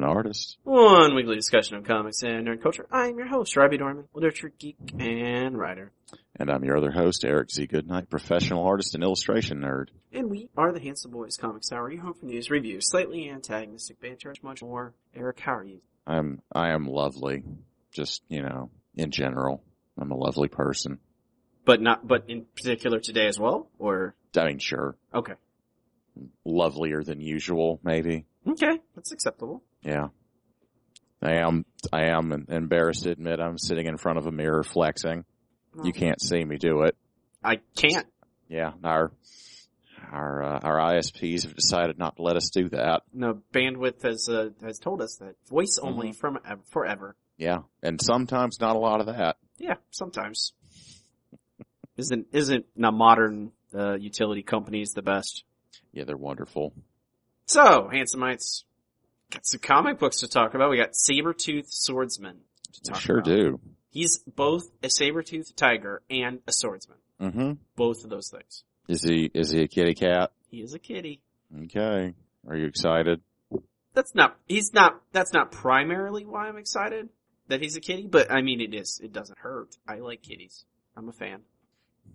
One artist. One weekly discussion of comics and nerd culture. I'm your host, Robbie Dorman, literature geek and writer. And I'm your other host, Eric Z. Goodnight, professional artist and illustration nerd. And we are the Handsome Boys Comics Hour, your home for news, reviews, slightly antagonistic banter, much more. Eric, how are you? I'm, I am lovely. Just, you know, in general. I'm a lovely person. But not, but in particular today as well? Or, I mean, sure. okay. Lovelier than usual, maybe. Okay, that's acceptable. Yeah. I am, I am embarrassed to admit I'm sitting in front of a mirror flexing. You can't see me do it. I can't. Yeah, our, our, uh, our ISPs have decided not to let us do that. No, bandwidth has, uh, has told us that voice only from ev- forever. Yeah. And sometimes not a lot of that. Yeah, sometimes. isn't, isn't not modern, uh, utility companies the best? Yeah, they're wonderful. So, Handsomites, got some comic books to talk about. We got Sabertooth Swordsman to talk sure about. do. He's both a saber-toothed tiger and a swordsman. Mm-hmm. Both of those things. Is he, is he a kitty cat? He is a kitty. Okay. Are you excited? That's not, he's not, that's not primarily why I'm excited that he's a kitty, but I mean it is, it doesn't hurt. I like kitties. I'm a fan.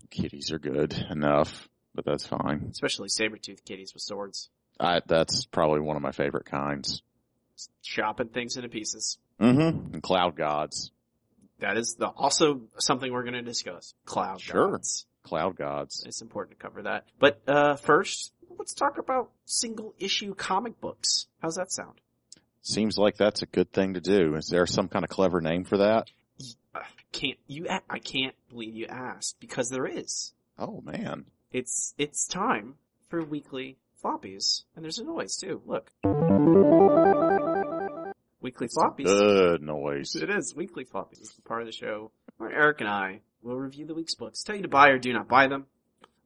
Kitties are good enough, but that's fine. Especially saber-toothed kitties with swords. I, that's probably one of my favorite kinds. Chopping things into pieces. Mm-hmm. And cloud gods. That is the, also something we're gonna discuss. Cloud Sure. gods. Cloud gods. It's important to cover that. But, uh, first, let's talk about single issue comic books. How's that sound? Seems like that's a good thing to do. Is there some kind of clever name for that? I can't, you, I can't believe you asked because there is. Oh man. It's, it's time for weekly floppies. And there's a noise too. Look. Weekly floppies. Good noise. It is weekly floppies. This is part of the show where Eric and I will review the week's books, tell you to buy or do not buy them.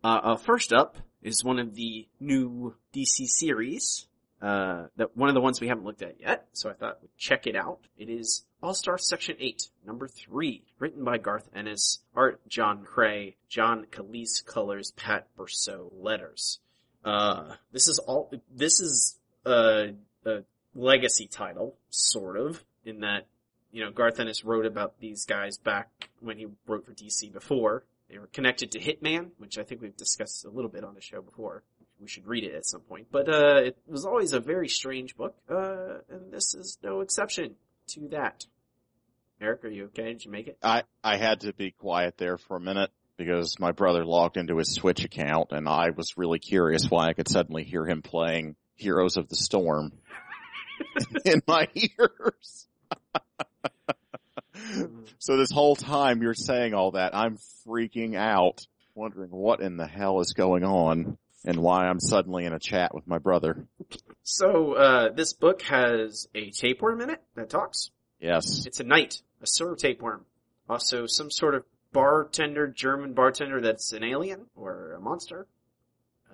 Uh, uh, first up is one of the new DC series, uh, that one of the ones we haven't looked at yet. So I thought we'd check it out. It is All Star Section Eight, number three, written by Garth Ennis, art John McCrea, John Kalisz colors, Pat Brosseau letters. Uh, this is all. This is a, a legacy title, sort of, in that you know, Garth Ennis wrote about these guys back when he wrote for DC before. They were connected to Hitman, which I think we've discussed a little bit on the show before. We should read it at some point. But, uh, it was always a very strange book, uh, and this is no exception to that. Eric, are you okay? Did you make it? I, I had to be quiet there for a minute because my brother logged into his Switch account and I was really curious why I could suddenly hear him playing Heroes of the Storm in my ears. so this whole time you're saying all that, I'm freaking out, wondering what in the hell is going on and why I'm suddenly in a chat with my brother. So, uh, this book has a tapeworm in it that talks. Yes. It's a knight, a silver tapeworm. Also, some sort of bartender, German bartender that's an alien or a monster.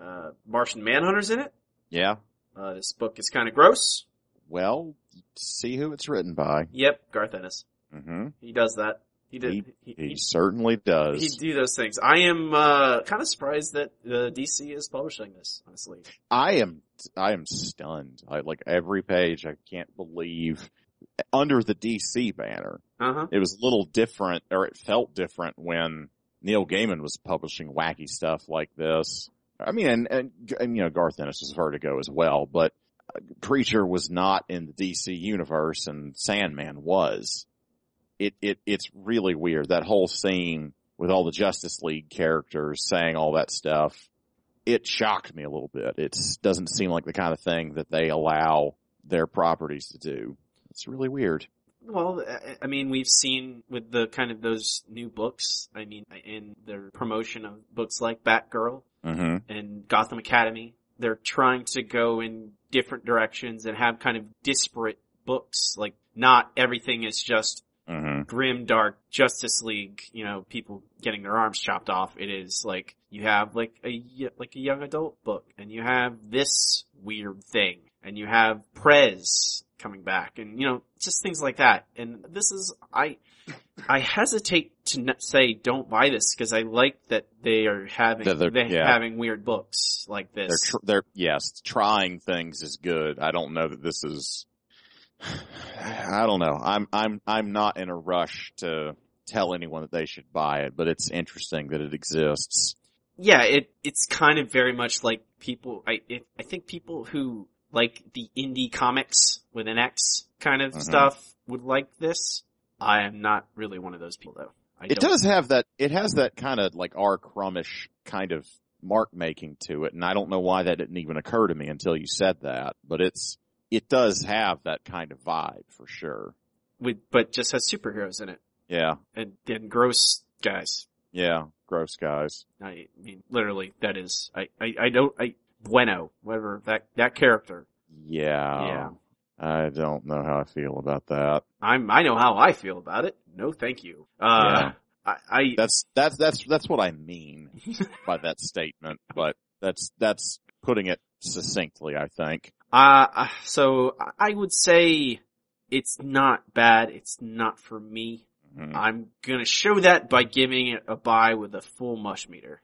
Uh, Martian Manhunter's in it. Yeah. Uh, this book is kind of gross. Well, see who it's written by. Yep, Garth Ennis. hmm He does that. He did. He, He, he he, certainly does. he do those things. I am uh, kind of surprised that uh, DC is publishing this. Honestly, I am, I am stunned. I like every page. I can't believe under the DC banner. uh huh. It was a little different, or it felt different when Neil Gaiman was publishing wacky stuff like this. I mean, and, and, and you know, Garth Ennis was Vertigo as well, but Preacher was not in the DC universe and Sandman was. It, it, it's really weird. That whole scene with all the Justice League characters saying all that stuff, it shocked me a little bit. It doesn't seem like the kind of thing that they allow their properties to do. It's really weird. Well, I- I mean, we've seen with the kind of those new books. I mean, in their promotion of books like Batgirl Mm-hmm. and Gotham Academy they're trying to go in different directions and have kind of disparate books. Like not everything is just hmm grim, dark Justice League, you know, people getting their arms chopped off. It is like you have like a like a young adult book, and you have this weird thing, and you have Prez coming back, and you know, just things like that. And this is I I hesitate to say don't buy this because I like that they are having they're- they're yeah. having weird books like this. They're, tr- they're, yes, trying things is good. I don't know that this is, I don't know. I'm, I'm, I'm not in a rush to tell anyone that they should buy it, but it's interesting that it exists. yeah, it it's kind of very much like people. I it, I think people who like the indie comics with an X kind of Mhm. stuff would like this. I am not really one of those people though. I It does have that, it has that kind of like R. Crummish kind of mark making to it, and I don't know why that didn't even occur to me until you said that, but it's, it does have that kind of vibe for sure. with but just has superheroes in it Yeah, and and gross guys. yeah, gross guys. I mean, literally, that is. I I, I don't. I Bueno, whatever that that character. Yeah. Yeah. I don't know how I feel about that. I'm. I know how I feel about it. No, thank you. Uh, Yeah. I, I That's that's that's that's what I mean by that statement, but that's that's putting it succinctly, I think. Uh, so I would say it's not bad. It's not for me. Mhm. I'm gonna show that by giving it a buy with a full mush meter.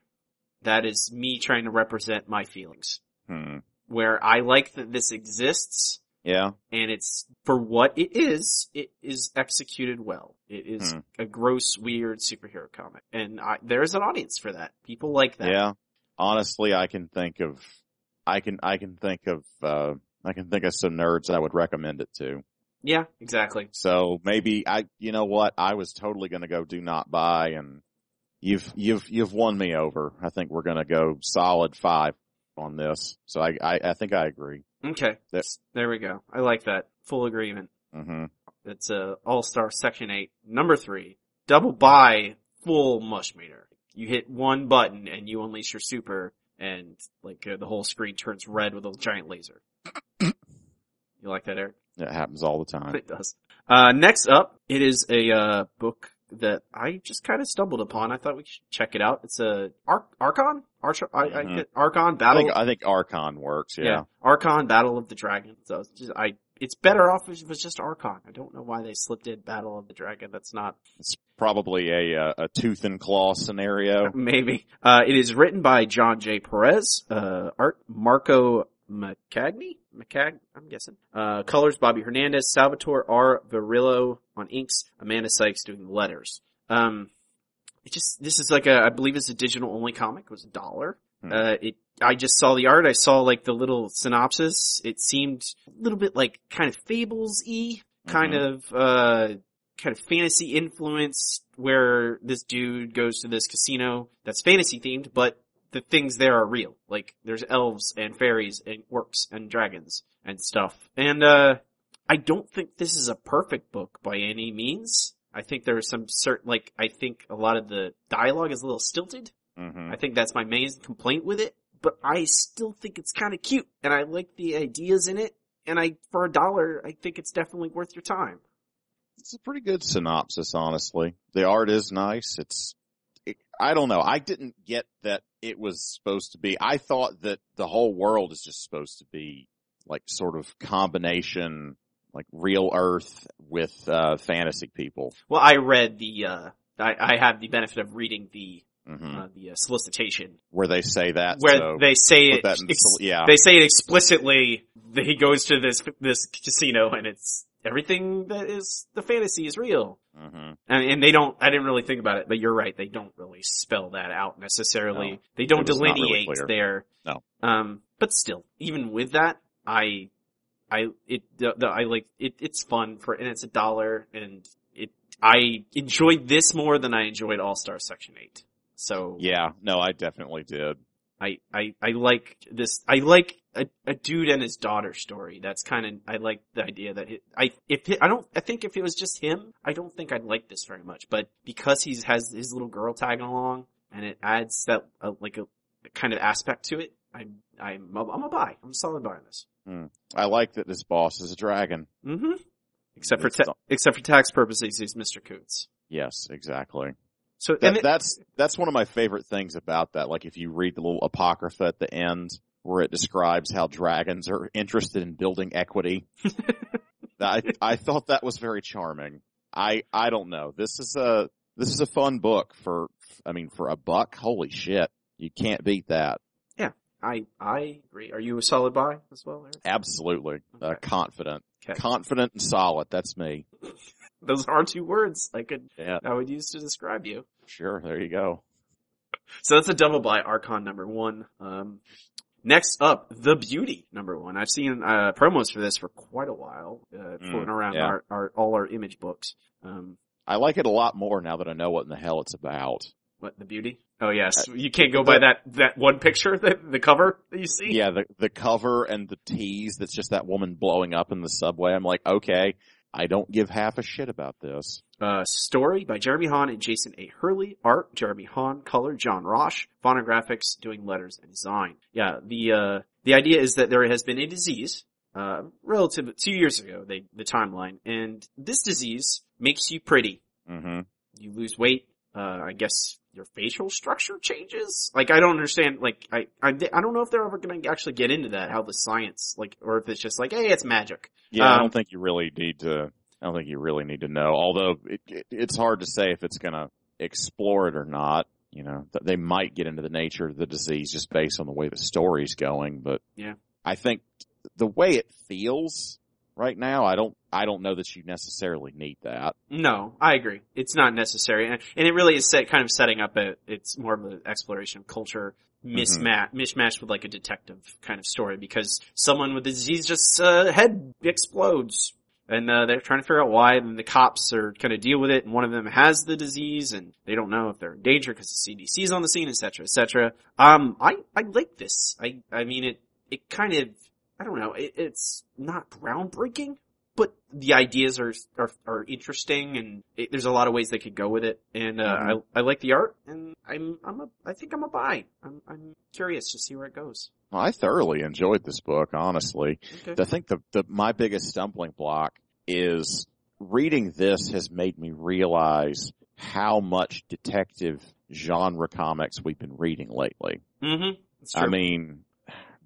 That is me trying to represent my feelings. Hmm. Where I like that this exists Yeah. and it's for what it is, it is executed well. It is Hmm. a gross, weird superhero comic. And I, there's an audience for that. People like that. Yeah. Honestly, I can think of, I can, I can think of, uh, I can think of some nerds I would recommend it to. Yeah, exactly. So maybe I, you know what? I was totally going to go do not buy and you've, you've, you've won me over. I think we're going to go solid five on this. So I, I, I think I agree. Okay. That- There we go. I like that. Full agreement. hmm It's a All Star Section Eight, number three, double buy, full mush meter. You hit one button and you unleash your super, and like uh, the whole screen turns red with a giant laser. you like that, Eric? It happens all the time. It does. Uh, next up, it is a uh, book that I just kind of stumbled upon. I thought we should check it out. It's a Ar- Archon, Arch- I, I Mhm. get Archon I Battle. think, I think Archon works. Yeah. Archon Battle of the Dragon. So it's just, I, it's better off if it was just Archon. I don't know why they slipped in Battle of the Dragon. That's not It's probably a, uh, a tooth and claw scenario. maybe. Uh, it is written by John J. Perez. Uh, art Marco McCagney. McCag, I'm guessing. Uh, colors Bobby Hernandez, Salvatore R. Virillo on inks, Amanda Sykes doing the letters. Um, it just this is like a I believe it's a digital only comic. It was a dollar. Hmm. Uh, it I just saw the art. I saw like the little synopsis. It seemed a little bit like kind of fables y, kind Mhm. of uh kind of fantasy influence where this dude goes to this casino that's fantasy themed, but the things there are real. Like there's elves and fairies and orcs and dragons and stuff. And uh I don't think this is a perfect book by any means. I think there are some certain like I think a lot of the dialogue is a little stilted. hmm I think that's my main complaint with it, but I still think it's kind of cute and I like the ideas in it. And I, for a dollar, I think it's definitely worth your time. It's a pretty good synopsis, honestly. The art is nice. It's, it, I don't know. I didn't get that it was supposed to be, I thought that the whole world is just supposed to be like sort of combination, like real earth with, uh, fantasy people. Well, I read the, uh, I, I have the benefit of reading the, hmm uh, the uh, solicitation Where they say that. where so they say it, that in the ex- yeah. they say it explicitly that he goes to this, this casino and it's everything that is the fantasy is real. hmm And, and they don't, I didn't really think about it, but you're right, they don't really spell that out necessarily. No, they don't it was not really delineate clear. there. No. Um, but still, even with that, I, I, it, the, the, I like, it, it's fun for, and it's a dollar, and it, I enjoyed this more than I enjoyed All Star Section 8. So, Yeah. No, I definitely did. I, I, I like this, I like a, a dude and his daughter story. That's kind of, I like the idea that it, I, if it, I don't, I think if it was just him, I don't think I'd like this very much, but because he's has his little girl tagging along and it adds that, uh, like a, kind of aspect to it, I'm, I'm, I'm a buy. I'm a solid buy on this. I like that this boss is a dragon. Mm-hmm. Except for ta- not- except for tax purposes, he's Mr. Coots. Yes, exactly. So That, it- that's that's one of my favorite things about that. Like if you read the little apocrypha at the end where it describes how dragons are interested in building equity. I I thought that was very charming. I I don't know. This is a this is a fun book for I mean for a buck. Holy shit. You can't beat that. Yeah, I I agree. Are you a solid buy as well? Eric? Absolutely. Uh, confident. Okay. Confident and solid. That's me. Those are two words I could Yeah. I would use to describe you. Sure. There you go. So that's a double by Archon number one. Um, next up, The Beauty number one. I've seen uh, promos for this for quite a while, uh, floating around yeah. our, our all our image books. Um, I like it a lot more now that I know what in the hell it's about. what The Beauty? Oh yes, you can't go by that that one picture, the, the cover that you see. Yeah, the the cover and the tease that's just that woman blowing up in the subway. I'm like, okay, I don't give half a shit about this. Uh, story by Jeremy Haun and Jason A. Hurley. Art, Jeremy Haun. Color, John Rauch. Fonografiks, doing letters and design. Yeah, the, uh, the idea is that there has been a disease, uh, relative, two years ago, they, the timeline, and this disease makes you pretty. hmm You lose weight, uh, I guess your facial structure changes? Like, I don't understand, like, I, I, I don't know if they're ever gonna actually get into that, how the science, like, or if it's just like, hey, it's magic. Yeah, I Um, don't think you really need to. I don't think you really need to know. Although it, it, it's hard to say if it's going to explore it or not. You know, Th- they might get into the nature of the disease just based on the way the story's going. But Yeah. I think the way it feels right now, I don't. I don't know that you necessarily need that. No, I agree. It's not necessary, and, and it really is set, kind of setting up a. It's more of an exploration of culture mismatch, mishmash with like a detective kind of story because someone with the disease just uh, head explodes, and uh, they're trying to figure out why. And the cops are kind of deal with it, and one of them has the disease, and they don't know if they're in danger because the CDC's on the scene, etc., etc. Um, I I like this. I I mean it. It kind of I don't know. It, it's not groundbreaking, but the ideas are are, are interesting, and it, there's a lot of ways they could go with it. And uh, Mhm. I I like the art, and I'm I'm a I think I'm a buy. I'm I'm curious to see where it goes. Well, I thoroughly enjoyed this book, honestly. Okay. I think the, the my biggest stumbling block is reading this has made me realize how much detective genre comics we've been reading lately. Mm-hmm. I mean,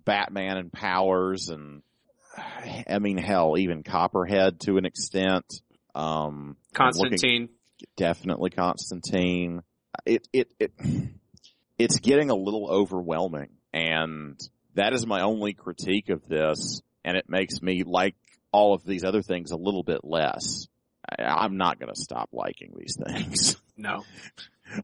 Batman and Powers and I mean, hell, even Copperhead to an extent. Um, Constantine. definitely Constantine. It, it, it, it's getting a little overwhelming and that is my only critique of this and it makes me like all of these other things a little bit less. I, I'm not going to stop liking these things. No.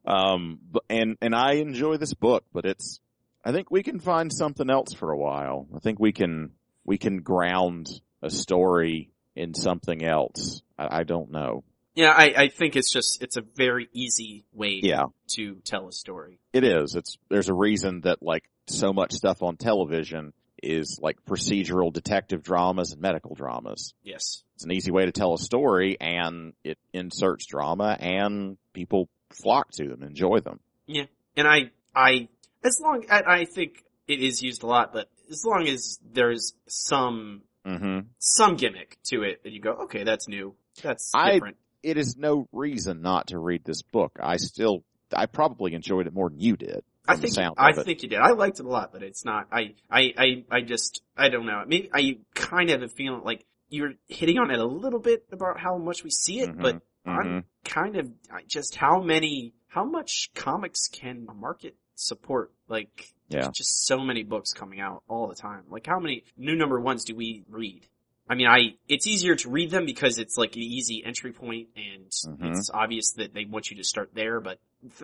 Um, but, and, and I enjoy this book, but it's, I think we can find something else for a while. I think we can, we can ground a story in something else. I, I don't know. Yeah, I I think it's just it's a very easy way Yeah. to tell a story. It is. It's there's a reason that like so much stuff on television is like procedural detective dramas and medical dramas. Yes. It's an easy way to tell a story and it inserts drama and people flock to them, enjoy them. Yeah. And I, I, as long, I, I think it is used a lot, but as long as there's some, Mm-hmm. some gimmick to it that you go, okay, that's new. That's I- different. It is no reason not to read this book. I still, I probably enjoyed it more than you did. I think, I think you did. I liked it a lot, but it's not, I, I, I, I just, I don't know. Maybe I kind of have a feeling like you're hitting on it a little bit about how much we see it, Mhm. but Mhm. I'm kind of just how many, how much comics can market support? Like, Yeah. there's just so many books coming out all the time. Like, how many new number ones do we read? I mean, I, it's easier to read them because it's like an easy entry point and Mhm. it's obvious that they want you to start there, but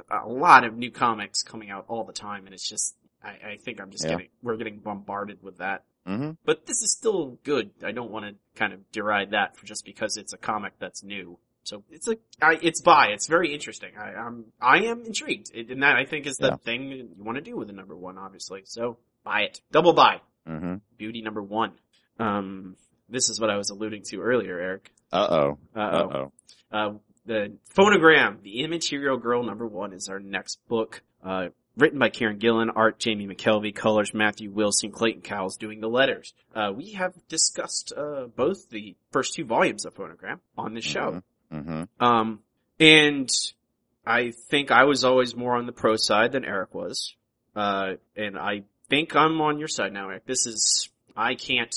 a lot of new comics coming out all the time and it's just, I, I think I'm just Yeah. getting, we're getting bombarded with that. Mhm. But this is still good. I don't want to kind of deride that for just because it's a comic that's new. So it's a, I, it's by. It's very interesting. I, I'm, I am intrigued, It- and that I think is the Yeah. thing you want to do with a number one, obviously. So buy it, double buy. Mhm. Beauty number one. Um, this is what I was alluding to earlier, Eric. Uh-oh. Uh Uh-oh. oh. Uh, the phonogram, the immaterial girl number one is our next book. Uh, written by Kieron Gillen, art Jamie McKelvie, colors Matthew Wilson, Clayton Cowles doing the letters. Uh, we have discussed, uh, both the first two volumes of Phonogram on this show. Hmm Um, and I think I was always more on the pro side than Eric was. Uh, and I think I'm on your side now, Eric. This is, I can't,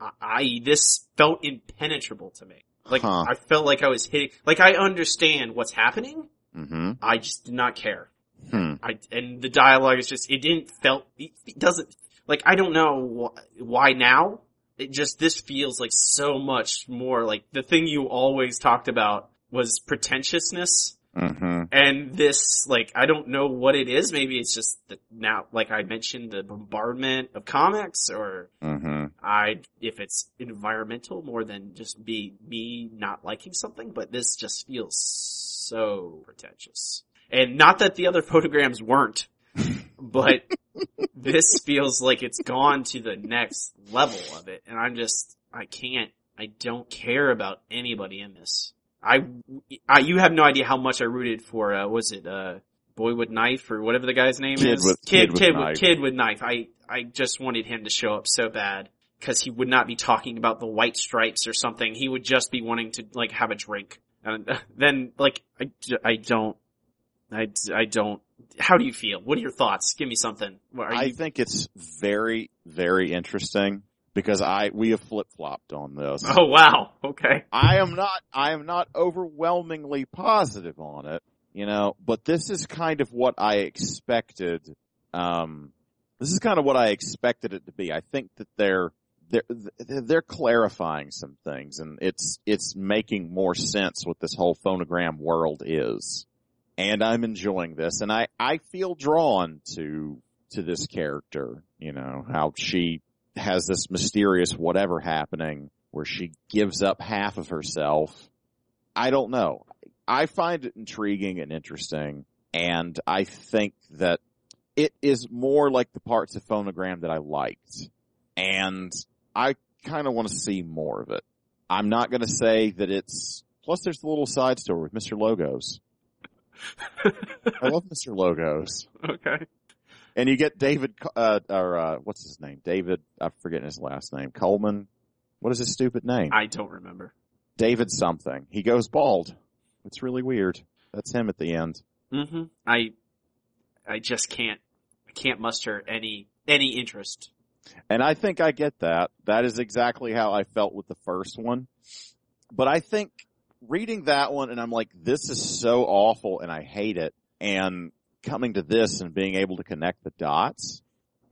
I, I this felt impenetrable to me. Like, Huh. I felt like I was hitting, like I understand what's happening. hmm I just did not care. Hmm. I, and the dialogue is just, it didn't felt, it, it doesn't, like I don't know wh- why now. It just, this feels like so much more like the thing you always talked about was pretentiousness. hmm And this, like, I don't know what it is. Maybe it's just the, now, like I mentioned, the bombardment of comics or hmm I, if it's environmental more than just be, me not liking something, but this just feels so pretentious. And not that the other phonograms weren't, but this feels like it's gone to the next level of it. And I'm just, I can't, I don't care about anybody in this. I, I you have no idea how much I rooted for, uh, was it, uh, Boy with Knife or whatever the guy's name Kid is? with- kid, Kid with kid, Knife. with, kid with knife. I, I just wanted him to show up so bad because he would not be talking about the white stripes or something. He would just be wanting to like have a drink. And then like, I, I don't, I, I don't, how do you feel? What are your thoughts? Give me something. Are I think it's very, very interesting because I, we have flip flopped on this. oh wow. Okay. I am not, I am not overwhelmingly positive on it, you know, but this is kind of what I expected, um, this is kind of what I expected it to be. I think that they're, they're, they're clarifying some things and it's, it's making more sense what this whole phonogram world is. And I'm enjoying this and I, I feel drawn to, to this character, you know, how she has this mysterious whatever happening where she gives up half of herself. I don't know. I find it intriguing and interesting and I think that it is more like the parts of phonogram that I liked and I kind of want to see more of it. I'm not going to say that it's, plus there's the little side story with Mr. Logos. I love Mr. Logos. okay. And you get David, uh, or, uh, what's his name? David, I'm forgetting his last name. Coleman? What is his stupid name? I don't remember. David something. He goes bald. It's really weird. That's him at the end. hmm I, I just can't, I can't muster any, any interest. And I think I get that. That is exactly how I felt with the first one. But I think reading that one and I'm like, this is so awful and I hate it. And coming to this and being able to connect the dots,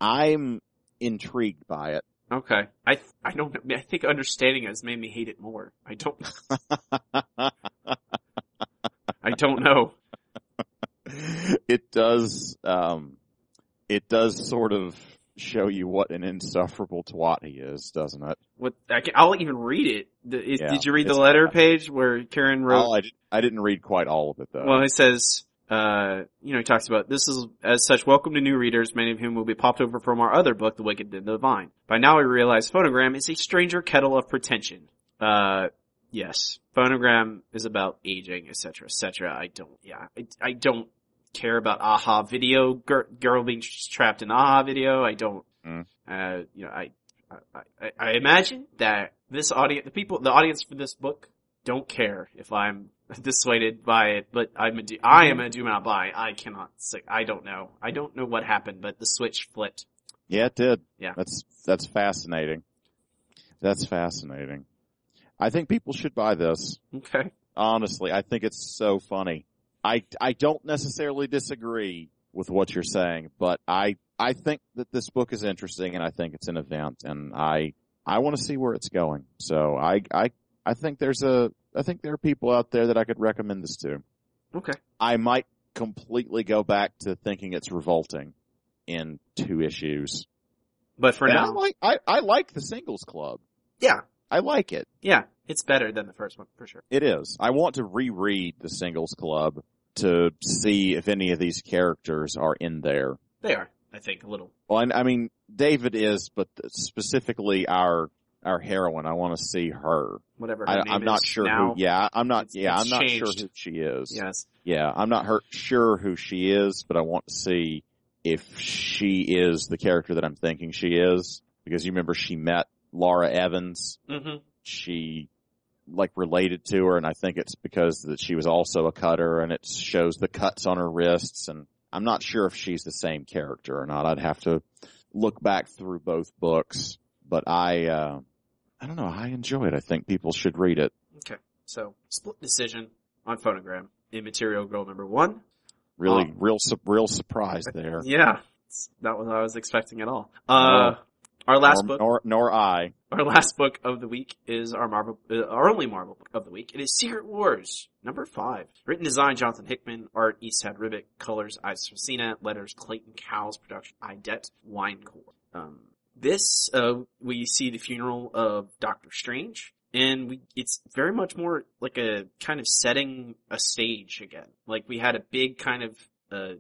I'm intrigued by it. Okay. I, I don't, I think understanding it has made me hate it more. I don't, I don't know. it does, um, it does sort of show you what an insufferable twat he is, doesn't it? What, I can, I'll even read it. The, is, Yeah, did you read the letter bad. page where Kieron wrote? Oh, I, did, I didn't read quite all of it though. Well, it says, uh, you know, he talks about this is as such welcome to new readers, many of whom will be popped over from our other book, The Wicked and the Divine. By now, we realize Phonogram is a stranger kettle of pretension. Uh, yes, Phonogram is about aging, etc., etc. I don't, yeah, I, I don't care about a-ha video, gir- girl being trapped in a-ha video. I don't, Mm. uh, you know, I, I, I, I imagine that this audience, the people, the audience for this book don't care if I'm dissuaded by it, but I'm a do, I am a do not buy. I cannot say, I don't know. I don't know what happened, but the switch flipped. Yeah, it did. Yeah. That's, that's fascinating. That's fascinating. I think people should buy this. Okay. Honestly, I think it's so funny. I, I don't necessarily disagree with what you're saying, but I, I think that this book is interesting and I think it's an event and I, I want to see where it's going. So I, I, I think there's a, I think there are people out there that I could recommend this to. Okay. I might completely go back to thinking it's revolting in two issues. But for And I now, like I, I like the singles club. yeah, I like it. yeah, it's better than the first one for sure. It is. I want to reread the singles club to see if any of these characters are in there. They are, I think, a little. Well, and, I mean, David is, but specifically our our heroine. I want to see her. Whatever. Her I, I'm not sure now. who. Yeah, I'm not. It's- yeah, it's I'm not sure who she is. Yes. Yeah, I'm not her, sure who she is, but I want to see if she is the character that I'm thinking she is, because you remember she met Laura Heaven. Mm-hmm. She like related to her and I think it's because that she was also a cutter and it shows the cuts on her wrists and I'm not sure if she's the same character or not. I'd have to look back through both books, but I, uh, I don't know. I enjoy it. I think people should read it. Okay. So, split decision on Phonogram. Immaterial Girl number one. Really, Oh. real, su- real surprise there. Yeah. Not what I was expecting at all. Uh, our last nor, book, nor, nor I. our last book of the week is our Marvel, uh, our only Marvel book of the week. It is Secret Wars, number five. Written design, Jonathan Hickman. Art, Esad Ribic. Colors, Ive Svorcina. Letters, Clayton Cowles. Production, Idette Winecoor. Um, this, uh, we see the funeral of Doctor Strange. And we, it's very much more like a kind of setting a stage again. Like we had a big kind of, uh,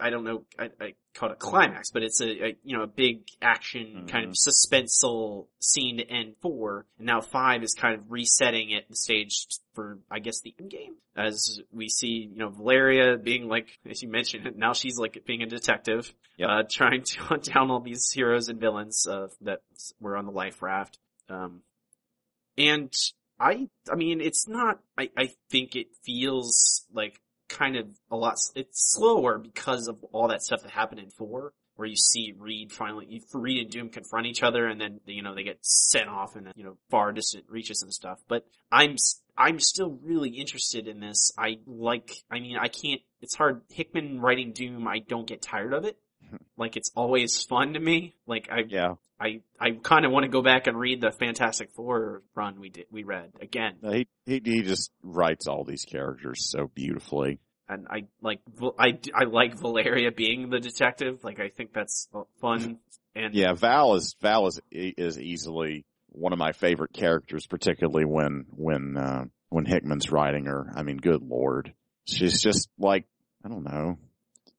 I don't know, I, I call it a climax, but it's a, a you know, a big action kind of suspenseful scene to end four. And now five is kind of resetting it, the stage for, I guess, the end game. As we see, you know, Valeria being like, as you mentioned, now she's like being a detective, Yep. uh, trying to hunt down all these heroes and villains, uh, that were on the life raft. Um, and I, I mean, it's not, I, I think it feels like kind of a lot, it's slower because of all that stuff that happened in four, where you see Reed finally, Reed and Doom confront each other and then, you know, they get sent off in, you know, far distant reaches and stuff. But I'm, I'm still really interested in this. I like, I mean, I can't, it's hard, Hickman writing Doom, I don't get tired of it. Like it's always fun to me. Like I, Yeah. I, I kind of want to go back and read the Fantastic Four run we did, we read again. He, he, he just writes all these characters so beautifully. And I like, I, I like Valeria being the detective. Like I think that's fun. And Yeah, Val is, Val is, is easily one of my favorite characters, particularly when, when, uh, when Hickman's writing her. I mean, good lord. She's just like, I don't know,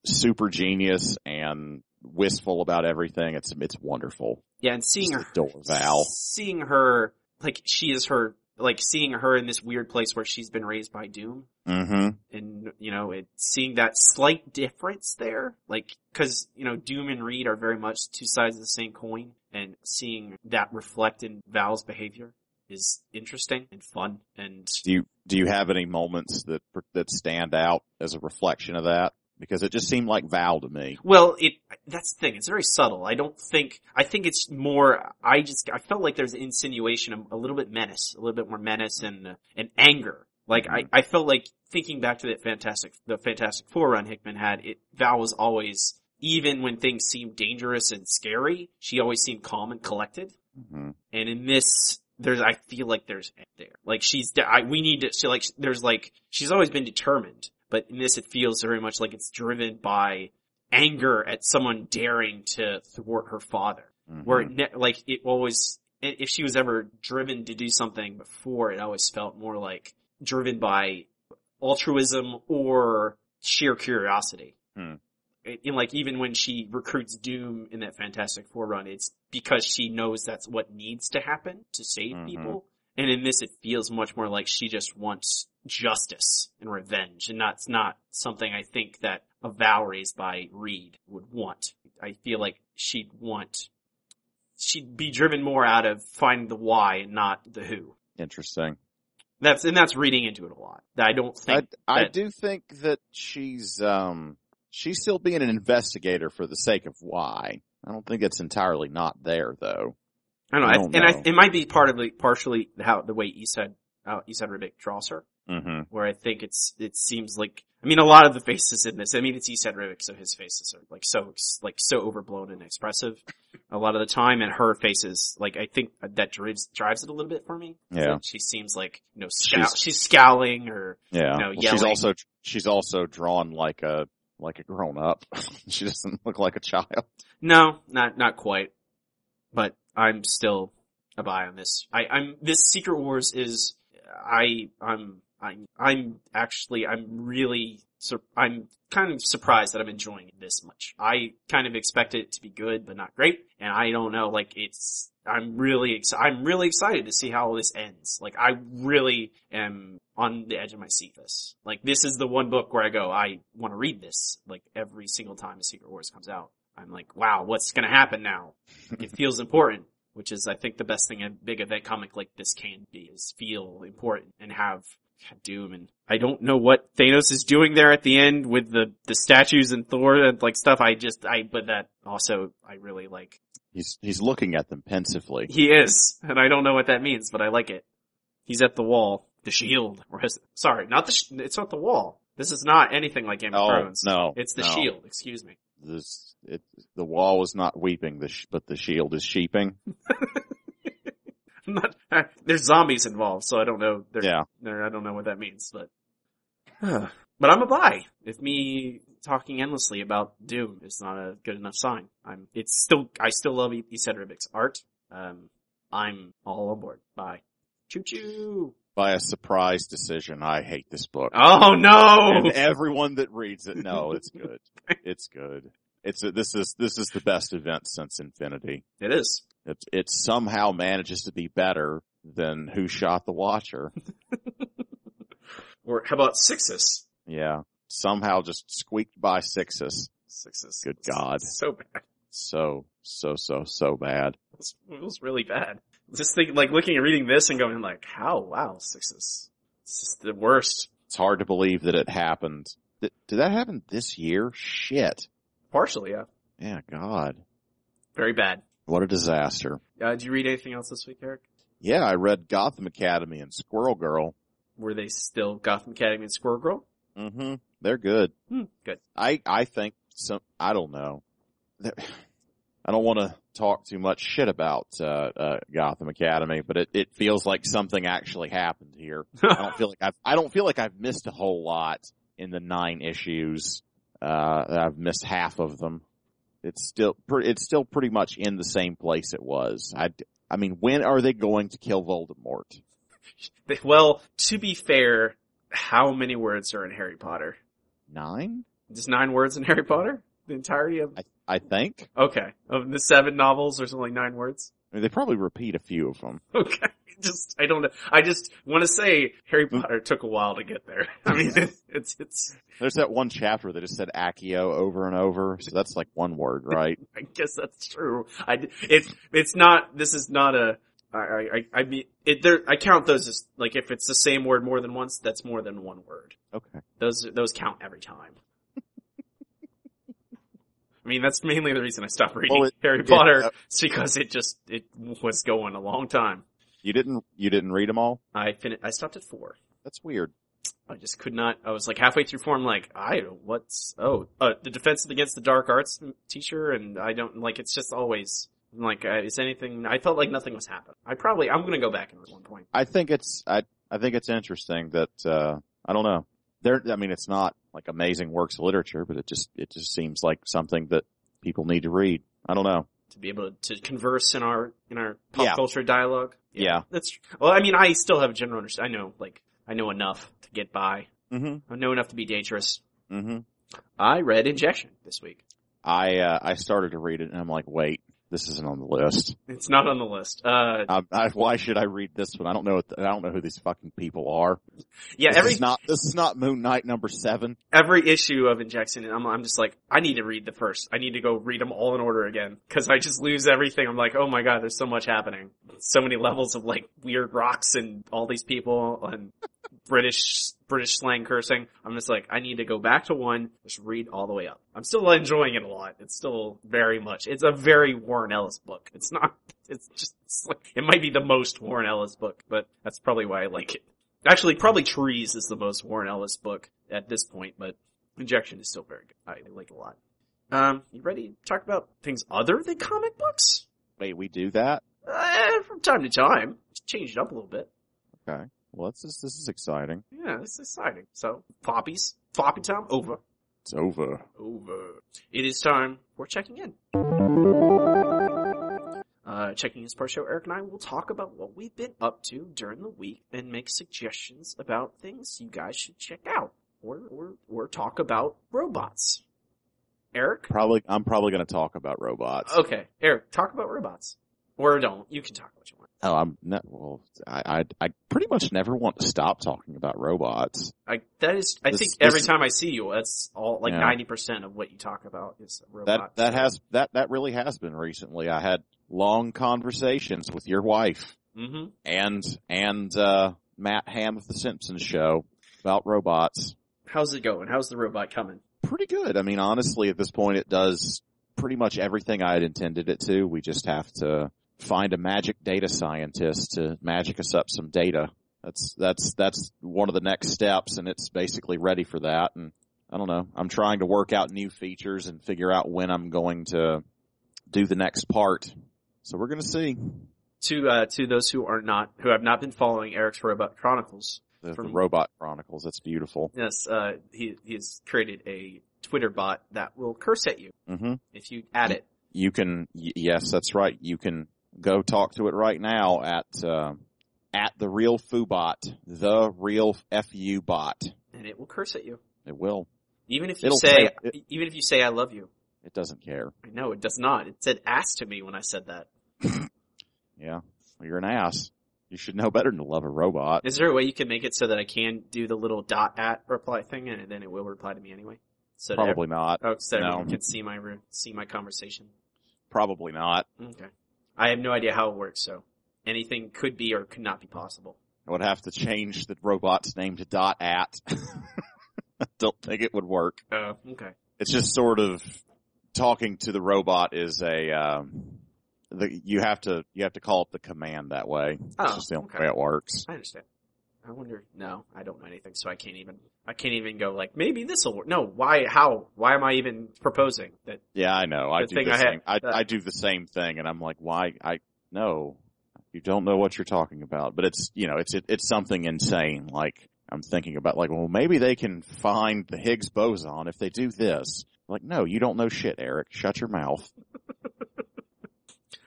super genius and wistful about everything. It's, it's wonderful. yeah, and seeing Just her, adore Val. seeing her, like she is her, like seeing her in this weird place where she's been raised by Doom. Mm-hmm. and you know, it, seeing that slight difference there, like, cause, you know, Doom and Reed are very much two sides of the same coin, and seeing that reflect in Val's behavior is interesting and fun, and Do you, do you have any moments that, that stand out as a reflection of that? Because it just seemed like Val to me. well, it, that's the thing, it's very subtle. I don't think, I think it's more, I just, I felt like there's an insinuation, of a little bit menace, a little bit more menace and, and anger. Like, I, I felt like thinking back to that fantastic, the Fantastic Four run Hickman had, it, Val was always, even when things seemed dangerous and scary, she always seemed calm and collected. hmm And in this, there's, I feel like there's there. Like she's, I, we need to, so like, there's like, she's always been determined, but in this it feels very much like it's driven by anger at someone daring to thwart her father. Mm-hmm. Where it, ne- like, it always, if she was ever driven to do something before, it always felt more like driven by altruism or sheer curiosity. It- in like even when she recruits Doom in that Fantastic Four run, it's because she knows that's what needs to happen to save Mhm. people. And in this, it feels much more like she just wants justice and revenge, and that's not something I think that a Val raised by Reed would want. I feel like she'd want, she'd be driven more out of finding the why and not the who. Interesting. That's and that's reading into it a lot. I don't think I that- do think that she's, um, she's still being an investigator for the sake of why. I don't think it's entirely not there though. I don't know. I I- don't and I, it might be part of the, partially how the way Esad, uh, Esad Ribic draws her, Mm-hmm. where I think it's, it seems like, I mean, a lot of the faces in this, I mean, it's Esad Ribic, so his faces are like so, like so overblown and expressive a lot of the time, and her faces, like, I think that drives, drives it a little bit for me. Yeah. like she seems like, you know, scowl, She's- she's, scowling or, Yeah. You know, Well, she's also, she's also drawn like a, like a grown up. she doesn't look like a child. no, not, not quite, but I'm still a buy on this. I, I'm, this Secret Wars is, I, I'm, I'm, I'm actually, I'm really, sur- I'm kind of surprised that I'm enjoying it this much. I kind of expected it to be good, but not great. And I don't know, like it's, I'm really, ex- I'm really excited to see how this ends. Like I really am on the edge of my seat this. Like this is the one book where I go, I want to read this, like every single time a Secret Wars comes out. I'm like, wow, what's gonna happen now? it feels important which is I think the best thing a big event comic like this can be is feel important and have Doom and I don't know what Thanos is doing there at the end with the the statues and Thor and like stuff. I just I but that also I really like. He's he's looking at them pensively. He is, and I don't know what that means, but I like it. He's at the wall, the shield, or his sorry, not the sh- it's not the wall. This is not anything like Game of Oh Thrones. no, It's the no. shield. Excuse me. This it the wall is not weeping, the sh- but the shield is sheeping. I'm not, there's zombies involved, so I don't know. They're, Yeah, There, I don't know what that means, but but I'm a buy. If me talking endlessly about Doom is not a good enough sign, I'm. It's still. I still love. Esad Ribic's art. Um, I'm all aboard. Bye. Choo choo. By a surprise decision. I hate this book. Oh no! and everyone that reads it, no, it's good. It's good. It's a, this is this is the best event since Infinity. It is. It it somehow manages to be better than Who Shot the Watcher. Or how about Sixus? Yeah, somehow just squeaked by Sixus. Sixus. Good God. So bad. So so so so bad. It was, it was really bad. Just think, like looking and reading this and going like, how? Wow, Sixus. It's just the worst. It's hard to believe that it happened. Did, did that happen this year? Shit. Partially, yeah. Yeah, God. Very bad. What a disaster. Uh, did you read anything else this week, Eric? Yeah, I read Gotham Academy and Squirrel Girl. Were they still Gotham Academy and Squirrel Girl? Mm-hmm. They're good. Hmm, good. I, I think some, I don't know. That- I don't want to talk too much shit about, uh, uh, Gotham Academy, but it, it feels like something actually happened here. I don't feel like I've, I don't feel like I've missed a whole lot in the nine issues. Uh, I've missed half of them. It's still, it's still pretty much in the same place it was. I, I mean, when are they going to kill Voldemort? well, to be fair, how many words are in Harry Potter? Nine? Just nine words in Harry Potter? The entirety of, I think. okay. Of the seven novels, there's only nine words? I mean, they probably repeat a few of them. Okay. Just, I don't know. I just want to say Harry mm. Potter took a while to get there. I mean, it's, it's, There's that one chapter that just said Accio over and over, so that's like one word, right? I guess that's true. I, it's, it's not, this is not a, I, I, I mean, it, there, I count those as, like, if it's the same word more than once, that's more than one word. Okay. Those, those count every time. I mean, that's mainly the reason I stopped reading Well, it- Harry Potter. uh, it's because it just, it was going a long time. You didn't, you didn't read them all? I fin- I stopped at four. That's weird. I just could not. I was like halfway through four. I'm like, I don't. What's oh, uh, the defense against the dark arts teacher, and I don't like. It's just always I'm like, uh, is anything? I felt like nothing was happening. I probably I'm gonna go back and read one point. I think it's, I, I think it's interesting that, uh, I don't know. There, I mean, it's not like amazing works of literature, but it just, it just seems like something that people need to read. I don't know. to be able to converse in our in our pop Yeah. culture dialogue. Yeah. that's well. I mean, I still have a general understanding. I know, like, I know enough to get by. Mm-hmm. I know enough to be dangerous. Mm-hmm. I read Injection this week. I, uh, I started to read it and I'm like, wait, this isn't on the list. It's not on the list. Uh, I, I, why should I read this one? I don't know. I don't know who these fucking people are. yeah, this every is not. This is not Moon Knight number seven. every issue of Injection, I'm, I'm just like, I need to read the first. I need to go read them all in order again because I just lose everything. I'm like, oh my god, there's so much happening, so many levels of like weird rocks and all these people and British British slang cursing. I'm just like, I need to go back to one, just read all the way up. I'm still enjoying it a lot. It's still very much. It's a very Warren Ellis book. It's not. It's just. It's like it might be the most Warren Ellis book, but that's probably why I like it. Actually, probably Trees is the most Warren Ellis book at this point, but Injection is still very good. I like it a lot. Um, you ready to talk about things other than comic books? Wait, we do that? Uh, from time to time. Just change it up a little bit. Okay. Well, this is this is exciting. Yeah, it's exciting. So, floppies. Floppy time over. It's over. Over. It is time for checking in. uh, checking his part show, Eric and I will talk about what we've been up to during the week and make suggestions about things you guys should check out or, or, or talk about robots. Eric? Probably, I'm probably going to talk about robots. Okay, Eric, talk about robots. Or don't. You can talk about you want. Oh, I'm not, well, I, I, I pretty much never want to stop talking about robots. I, that is, I This- think this- every time I see you, that's all, like Yeah. 90% of what you talk about is robots. That, that has, that, that really has been recently. I had long conversations with your wife hmm and, and, uh, Matt Ham of the Simpsons show about robots. How's it going? How's the robot coming? Pretty good. I mean, honestly, at this point, it does pretty much everything I had intended it to. We just have to find a magic data scientist to magic us up some data. That's, that's, that's one of the next steps and it's basically ready for that. And I don't know. I'm trying to work out new features and figure out when I'm going to do the next part. So we're going to see To, uh, to those who are not, who have not been following Eric's Robot Chronicles, the, the From- robot chronicles. It's beautiful. yes, uh, he, he has created a Twitter bot that will curse at you hmm if you add it. You can, y- yes, that's right. You can go talk to it right now at, uh, at the real Fubot, the real FU bot. And it will curse at you. It will. Even if you It'll say, say- even if you say, I love you. It doesn't care. I know, it does not. It said ass to me when I said that. Yeah. Well, you're an ass. You should know better than to love a robot. Is there a way you can make it so that I can do the little dot at reply thing and then it will reply to me anyway? So Probably not. Oh, so No. everyone can see my re- see my conversation. Probably not. Okay. I have no idea how it works, so anything could be or could not be possible. I would have to change the robot's name to dot at. I don't think it would work. Oh, okay. It's just sort of talking to the robot is a, um, the, you have to, you have to call up the command that way. Oh, just the only okay. way it works. I understand. I wonder. No, I don't know anything, so I can't even. I can't even go like maybe this will work. No, why? How? Why am I even proposing that? Yeah, I know. I do the I had- same. I, I do the same thing, and I'm like, why? I no, you don't know what you're talking about. But it's you know, it's it, it's something insane. Like I'm thinking about, like, well, maybe they can find the Higgs boson if they do this. Like, no, you don't know shit, Eric. Shut your mouth.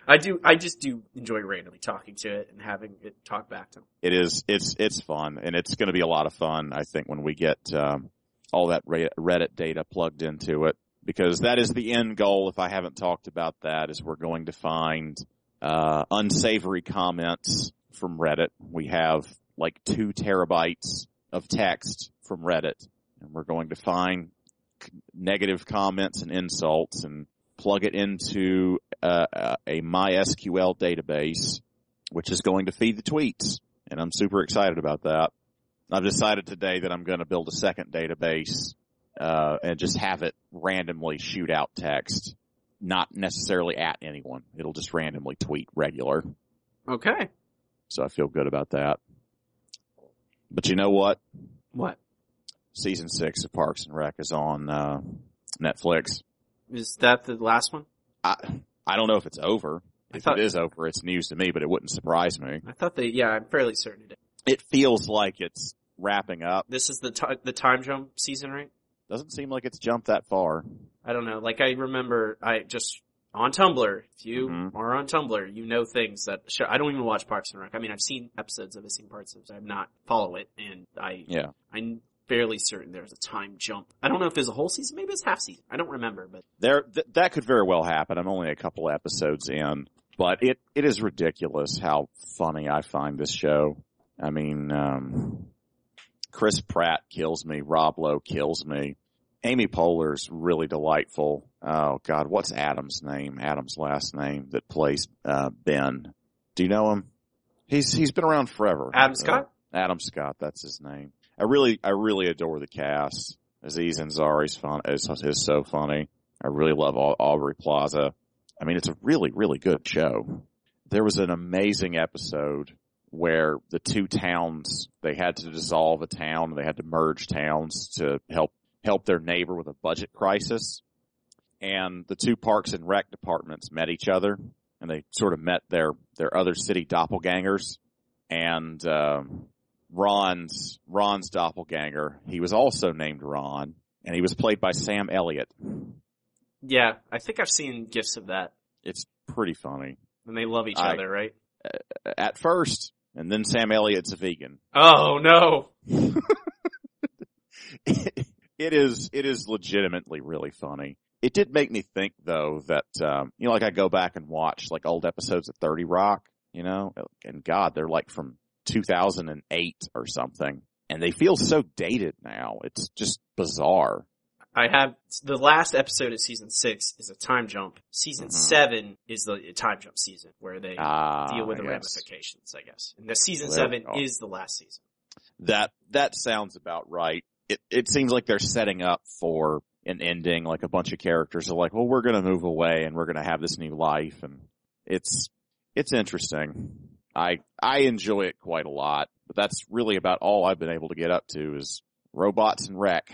I do. I just do enjoy randomly talking to it and having it talk back to me. It is. It's it's fun, and it's going to be a lot of fun. I think when we get um, all that Reddit data plugged into it, because that is the end goal. If I haven't talked about that, is we're going to find uh, unsavory comments from Reddit. We have like two terabytes of text from Reddit, and we're going to find negative comments and insults and plug it into uh, a MySQL database, which is going to feed the tweets. And I'm super excited about that. I've decided today that I'm going to build a second database uh, and just have it randomly shoot out text, not necessarily at anyone. It'll just randomly tweet regular. Okay. So I feel good about that. But you know what? What Season six of Parks and Rec is on uh, Netflix. Is that? The last one? I I don't know if it's over. I If thought- it is over, it's news to me, but it wouldn't surprise me. I thought they. Yeah, I'm fairly certain it. is. It feels like it's wrapping up. This is the ti the time jump season, right? Doesn't seem like it's jumped that far. I don't know. Like I remember, I just on Tumblr. If you Mhm. are on Tumblr, you know things that show, I don't even watch Parks and Rec. I mean, I've seen episodes of it, seen parts of it. I've not follow it, and I Yeah. I'm fairly certain there's a time jump. I don't know if there's a whole season. Maybe it's half season. I don't remember, but There, th- that could very well happen. I'm only a couple episodes in, but it, it is ridiculous how funny I find this show. I mean, um, Chris Pratt kills me. Rob Lowe kills me. Amy Poehler's really delightful. Oh God, what's Adam's name? Adam's last name that plays, uh, Ben. Do you know him? He's, he's been around forever. Adam Uh, Scott. Adam Scott, that's his name. I really, I really adore the cast. Aziz Ansari's fun, is, is so funny. I really love Aubrey Plaza. I mean, it's a really, really good show. There was an amazing episode where the two towns, they had to dissolve a town they had to merge towns to help, help their neighbor with a budget crisis. And the two parks and rec departments met each other and they sort of met their, their other city doppelgangers. And, um, Ron's Ron's doppelganger. He was also named Ron, and he was played by Sam Elliott. Yeah, I think I've seen gifs of that. It's pretty funny. And they love each I- other, right? At first, and then Sam Elliott's a vegan. Oh no! it is it is legitimately really funny. It did make me think though that um you know like I go back and watch like old episodes of 30 Rock, you know, and god, they're like from 2008 or something and they feel so dated now. It's just bizarre. I have the last episode of season six is a time jump. Season Mhm. seven is the time jump season where they Ah, deal with the yes. ramifications, I guess. And the season there seven is the last season. That that sounds about right. It it seems like they're setting up for an ending. Like a bunch of characters are like, well, we're going to move away and we're going to have this new life, and it's it's interesting. I I enjoy it quite a lot, but that's really about all I've been able to get up to is robots and wreck.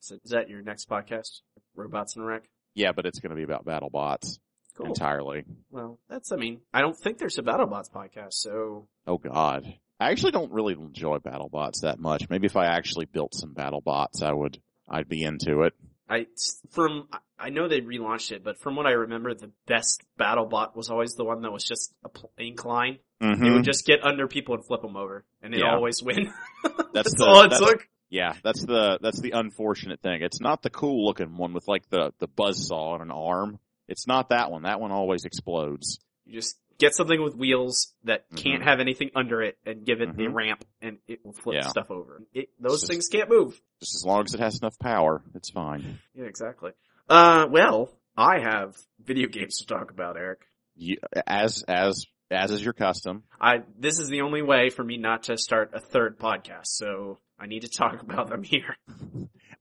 So is that your next podcast? Robots and Wreck? Yeah, but it's going to be about battle bots Cool. entirely. Well, that's, I mean, I don't think there's a BattleBots podcast, so Oh God, I actually don't really enjoy battle bots that much. Maybe if I actually built some battle bots, I would. I'd be into it. I, from, I know they relaunched it, but from what I remember, the best BattleBot was always the one that was just a pl- incline. They Mhm. would just get under people and flip them over, and they'd Yeah. always win. That's, That's the, all it that's- took. Yeah, that's the that's the unfortunate thing. It's not the cool looking one with like the the buzz saw on an arm. It's not that one. That one always explodes. You just get something with wheels that can't Mhm. have anything under it and give it a Mhm. ramp and it will flip Yeah. stuff over. It, those Just- things can't move. Just as long as it has enough power, it's fine. Yeah, exactly. Uh, well, I have video games to talk about, Eric. You, as as as is your custom. I, this is the only way for me not to start a third podcast, so I need to talk about them here.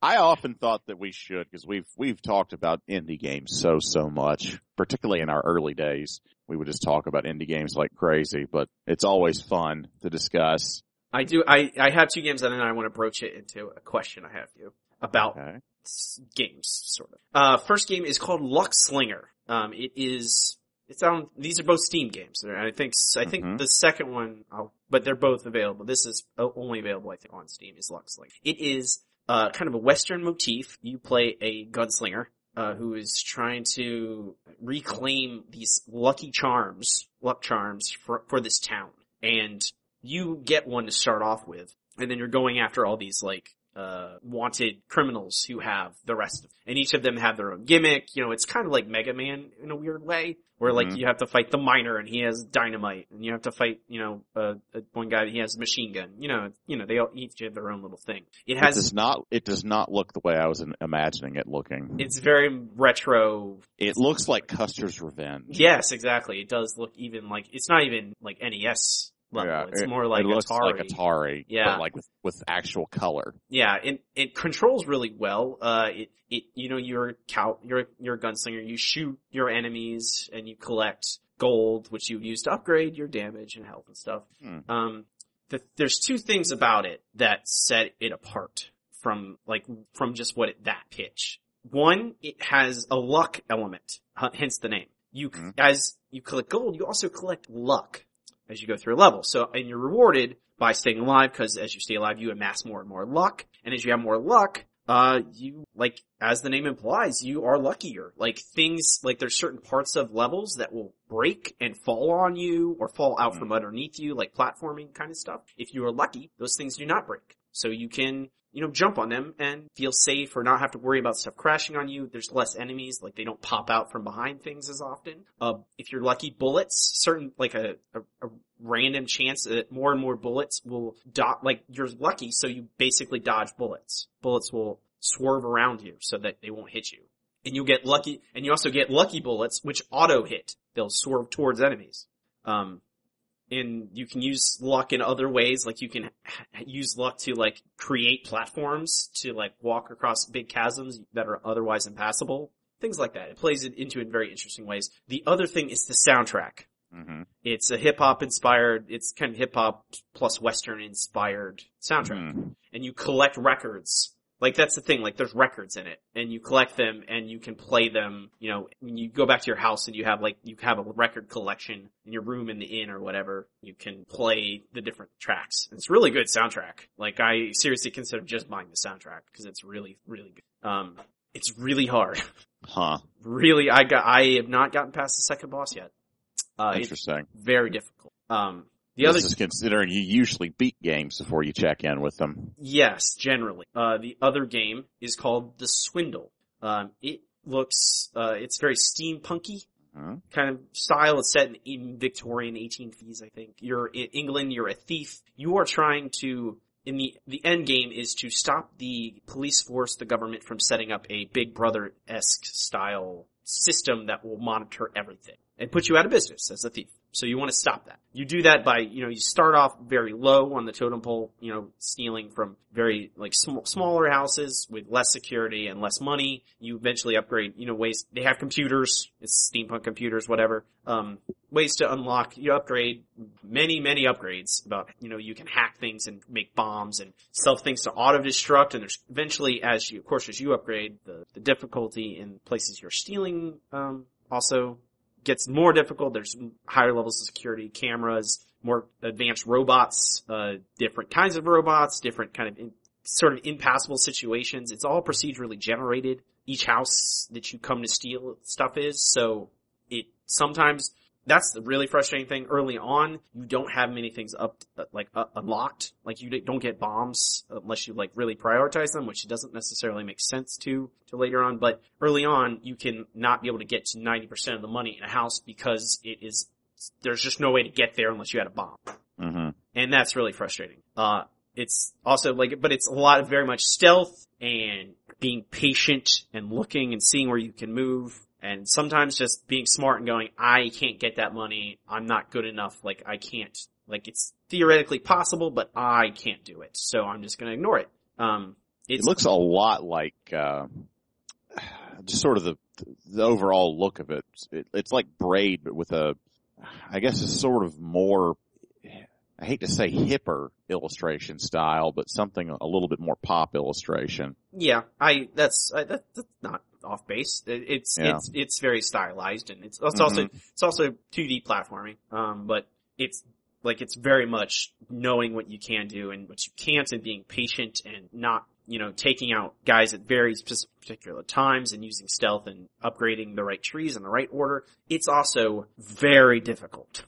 I often thought that we should because we've we've talked about indie games so so much, particularly in our early days. We would just talk about indie games like crazy, but it's always fun to discuss. I do, I, I have two games and then I want to broach it into a question I have you about Okay. games, sort of. Uh, first game is called Luckslinger. Um, it is, it's on, these are both Steam games. And I think, I think Mhm. the second one, I'll, but they're both available. This is only available, I think, on Steam is Luckslinger. It is, uh, kind of a Western motif. You play a gunslinger, uh, who is trying to reclaim these lucky charms, luck charms for, for this town. And you get one to start off with, and then you're going after all these like uh wanted criminals who have the rest of and each of them have their own gimmick. You know, it's kind of like Mega Man in a weird way, where like Mhm. you have to fight the miner and he has dynamite, and you have to fight you know uh, one guy he has a machine gun. You know, you know they all each have their own little thing. It It has does not it does not look the way I was imagining it looking. it's very retro. It looks like Custer's Revenge. Yes, exactly. It does look even like it's not even like NES level. Yeah, it's it- more like it looks Atari. like Atari, Yeah. but like with, with actual color. Yeah, it it controls really well. Uh, it it you know you're a cow, you're you're a gunslinger. You shoot your enemies and you collect gold, which you use to upgrade your damage and health and stuff. Hmm. Um, the, there's two things about it that set it apart from like from just what it, that pitch. One, it has a luck element, hence the name. You c Mhm. as you collect gold, you also collect luck as you go through a level. So, and you're rewarded by staying alive because as you stay alive, you amass more and more luck. And as you have more luck, uh, you, like, as the name implies, you are luckier. Like things, like there's certain parts of levels that will break and fall on you or fall out from underneath you, like platforming kind of stuff. If you are lucky, those things do not break. So you can, you know, jump on them and feel safe or not have to worry about stuff crashing on you. There's less enemies, like they don't pop out from behind things as often. Uh, if you're lucky, bullets, certain, like a, a, a random chance that more and more bullets will dot, like you're lucky, so you basically dodge bullets. Bullets will swerve around you so that they won't hit you. And you get lucky, and you also get lucky bullets, which auto hit. They'll swerve towards enemies. Um, and you can use luck in other ways, like you can use luck to like create platforms to like walk across big chasms that are otherwise impassable. Things like that. It plays it into in very interesting ways. The other thing is the soundtrack. hmm It's a hip hop inspired, it's kind of hip hop plus western inspired soundtrack. Mhm. And you collect records. Like that's the thing, like there's records in it. And you collect them and you can play them, you know, when you go back to your house and you have like, you have a record collection in your room in the inn or whatever, you can play the different tracks. It's really good soundtrack. Like I seriously consider just buying the soundtrack because it's really, really good. Um, it's really hard. Huh. really, I got, I have not gotten past the second boss yet. Uh, Interesting. very difficult. Um, the this other is considering you usually beat games before you check in with them. Yes, generally. Uh, the other game is called The Swindle. Um, it looks, uh, it's very steampunky Huh? kind of style. It's set in, in Victorian 1850s, I think. You're in England, you're a thief. You are trying to, in the, the end game is to stop the police force, the government from setting up a Big Brother-esque style system that will monitor everything and put you out of business as a thief. So you want to stop that. You do that by, you know, you start off very low on the totem pole, you know, stealing from very, like, sm- smaller houses with less security and less money. You eventually upgrade, you know, ways, they have computers, it's steampunk computers, whatever. Um, ways to unlock, you upgrade, many, many upgrades about, you know, you can hack things and make bombs and sell things to auto-destruct and there's eventually as you, of course, as you upgrade, the, the difficulty in places you're stealing, um, also gets more difficult. There's higher levels of security, cameras, more advanced robots, uh, different kinds of robots, different kind of in, sort of impassable situations. It's all procedurally generated. Each house that you come to steal stuff is, so it sometimes that's the really frustrating thing. Early on, you don't have many things up, like uh, unlocked. Like you don't get bombs unless you like really prioritize them, which doesn't necessarily make sense to to later on. But early on, you can not be able to get to ninety percent of the money in a house because it is there's just no way to get there unless you had a bomb, hmm and that's really frustrating. Uh, it's also like, but it's a lot of very much stealth and being patient and looking and seeing where you can move and sometimes just being smart and going, I can't get that money. I'm not good enough. Like I can't, like it's theoretically possible, but I can't do it. So I'm just going to ignore it. Um, It looks a lot like, uh, just sort of the, the overall look of it. it. It's like Braid, but with a, I guess it's sort of more, I hate to say hipper illustration style, but something a little bit more pop illustration. yeah, I, that's, I, that, that's not off base. It's, Yeah. it's, it's very stylized and it's, it's also, Mhm. it's also 2D platforming. Um, but it's, like it's very much knowing what you can do and what you can't and being patient and not, you know, taking out guys at very particular times and using stealth and upgrading the right trees in the right order. It's also very difficult.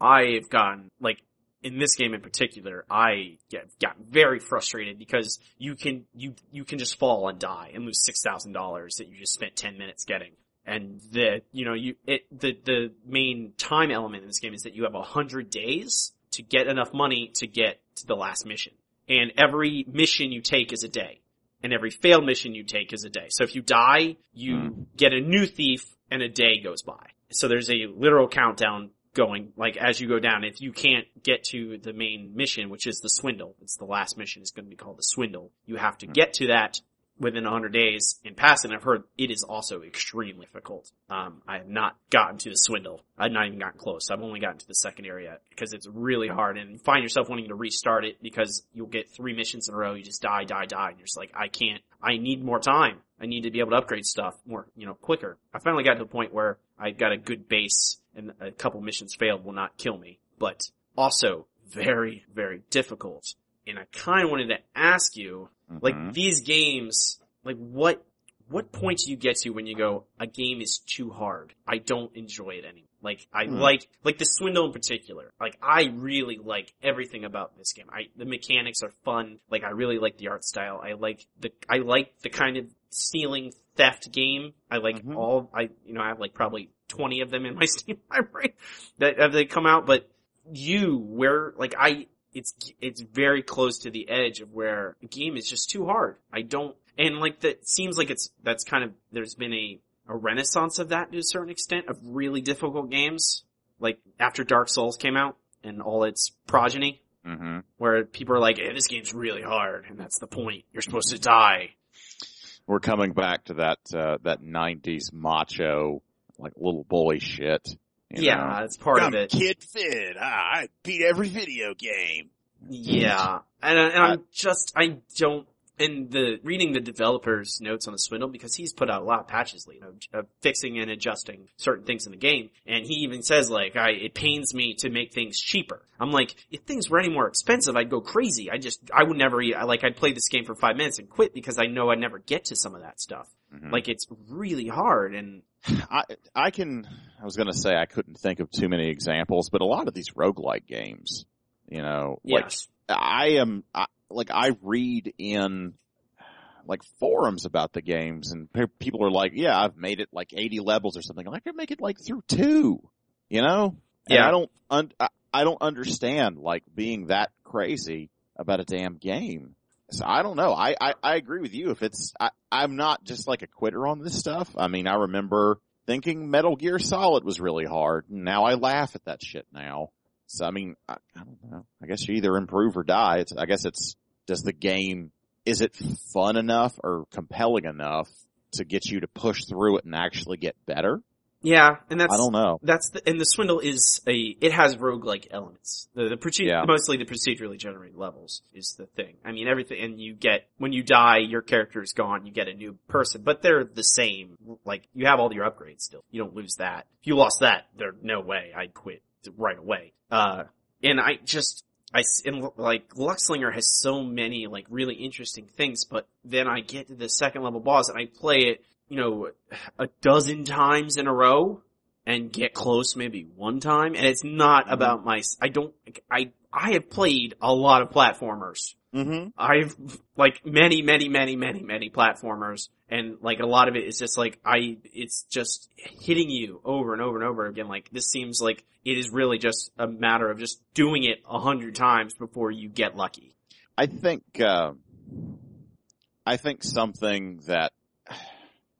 I've gotten, like, in this game in particular, I get, got very frustrated because you can, you, you can just fall and die and lose $6,000 that you just spent 10 minutes getting. And the, you know, you, it, the, the main time element in this game is that you have a hundred days to get enough money to get to the last mission. And every mission you take is a day. And every failed mission you take is a day. So if you die, you Hmm. get a new thief and a day goes by. So there's a literal countdown going, like as you go down. If you can't get to the main mission, which is the swindle, it's the last mission is going to be called the swindle. You have to get to that within 100 days and pass it. And I've heard it is also extremely difficult. Um, I have not gotten to the swindle. I've not even gotten close. I've only gotten to the second area because it's really hard and you find yourself wanting to restart it because you'll get three missions in a row. You just die, die, die. And you're just like, I can't, I need more time. I need to be able to upgrade stuff more, you know, quicker. I finally got to the point where I got a good base and a couple missions failed will not kill me, but also very, very difficult. And I kind of wanted to ask you, like Mhm. these games, like what what point do you get to when you go a game is too hard? I don't enjoy it anymore. Like I Hmm. like like the swindle in particular. Like I really like everything about this game. I the mechanics are fun. Like I really like the art style. I like the I like the kind of stealing theft game. I like Mhm. all I you know I have like probably twenty of them in my Steam library that have they come out. But you where like I it's it's very close to the edge of where a game is just too hard. I don't and like that seems like it's that's kind of there's been a a renaissance of that to a certain extent of really difficult games like after Dark Souls came out and all its progeny Mhm. where people are like hey, this game's really hard and that's the point you're supposed to die We're coming back to that, uh, that nineties macho, like little boy shit. you yeah know? that's part of I'm it kid fit. Ah, I beat every video game. yeah and, I- and I'm just I don't and the reading the developer's notes on the swindle because he's put out a lot of patches lately, you know, uh, fixing and adjusting certain things in the game. And he even says like, I, it pains me to make things cheaper. I'm like, if things were any more expensive, I'd go crazy. I just, I would never, eat, I, like, I'd play this game for five minutes and quit because I know I'd never get to some of that stuff. Mhm. Like, it's really hard and, I I can I was gonna say I couldn't think of too many examples, but a lot of these roguelike games, you know, like yes. I am I, like I read in like forums about the games and pe- people are like, yeah, I've made it like 80 levels or something. Like I could make it like through two, you know? And Yeah. I don't, un- I, I don't understand like being that crazy about a damn game. So I don't know. I, I, I agree with you. If it's, I, I'm not just like a quitter on this stuff. I mean, I remember thinking Metal Gear Solid was really hard. Now I laugh at that shit now. So I mean, I, I don't know. I guess you either improve or die. It's, I guess it's, does the game, is it fun enough or compelling enough to get you to push through it and actually get better? Yeah, and that's, I don't know. that's the, and the swindle is a, it has roguelike elements. The, the proce- Yeah. mostly the procedurally generated levels is the thing. I mean, everything, and you get, when you die, your character is gone, you get a new person, but they're the same. Like, you have all your upgrades still. You don't lose that. If you lost that, there's no way, I'd quit right away. Uh, and I just, I and like, Luckslinger has so many, like, really interesting things, but then I get to the second level boss and I play it, you know, a dozen times in a row and get close maybe one time. And it's not about my, I don't, I, I have played a lot of platformers. Mm-hmm. I've, like, many, many, many, many, many platformers. And like a lot of it is just like, I, it's just hitting you over and over and over again. Like this seems like it is really just a matter of just doing it a hundred times before you get lucky. I think, uh, I think something that,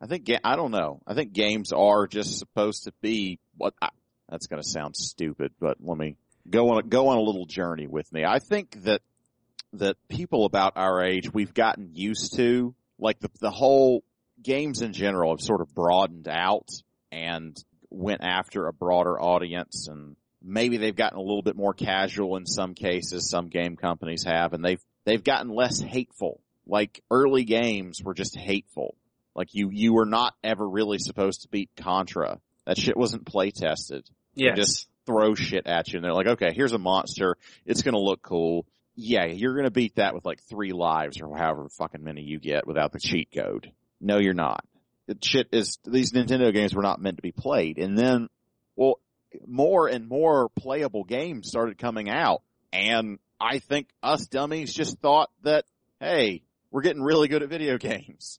I think, I don't know. I think games are just supposed to be what, I, that's gonna sound stupid, but let me go on, a, go on a little journey with me. I think that, that people about our age, we've gotten used to, like the, the whole games in general have sort of broadened out and went after a broader audience and maybe they've gotten a little bit more casual in some cases, some game companies have, and they've, they've gotten less hateful. Like early games were just hateful. Like you, you were not ever really supposed to beat Contra. That shit wasn't play tested. Yes. just throw shit at you and they're like, okay, here's a monster. It's gonna look cool. Yeah, you're gonna beat that with like three lives or however fucking many you get without the cheat code. No, you're not. The shit is, these Nintendo games were not meant to be played. And then, well, more and more playable games started coming out. And I think us dummies just thought that, hey, we're getting really good at video games.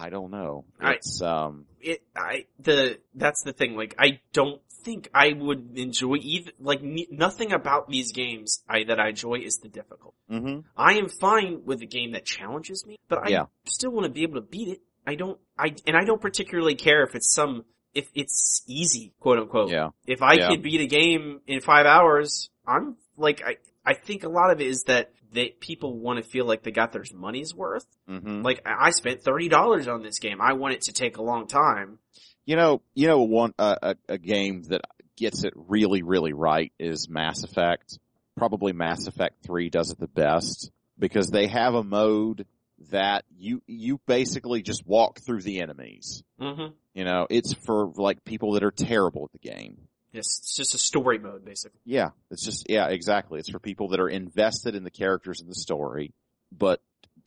I don't know. I- It's, um, it, I, the, that's the thing, like, I don't think I would enjoy either, like, ne- nothing about these games I, that I enjoy is the difficult. mhm. I am fine with a game that challenges me, but I Yeah. still want to be able to beat it. I don't, I, and I don't particularly care if it's some, if it's easy, quote unquote. yeah. If I Yeah. could beat a game in five hours, I'm, like, I, I think a lot of it is that they, people want to feel like they got their money's worth. hmm Like, I spent $30 on this game. I want it to take a long time. You know, you know, one uh, a, a game that gets it really, really right is Mass Effect. Probably Mass Effect Three does it the best because they have a mode that you you basically just walk through the enemies. Mm-hmm. You know, it's for like people that are terrible at the game. Yes, it's just a story mode, basically. Yeah, it's just yeah, exactly. It's for people that are invested in the characters and the story, but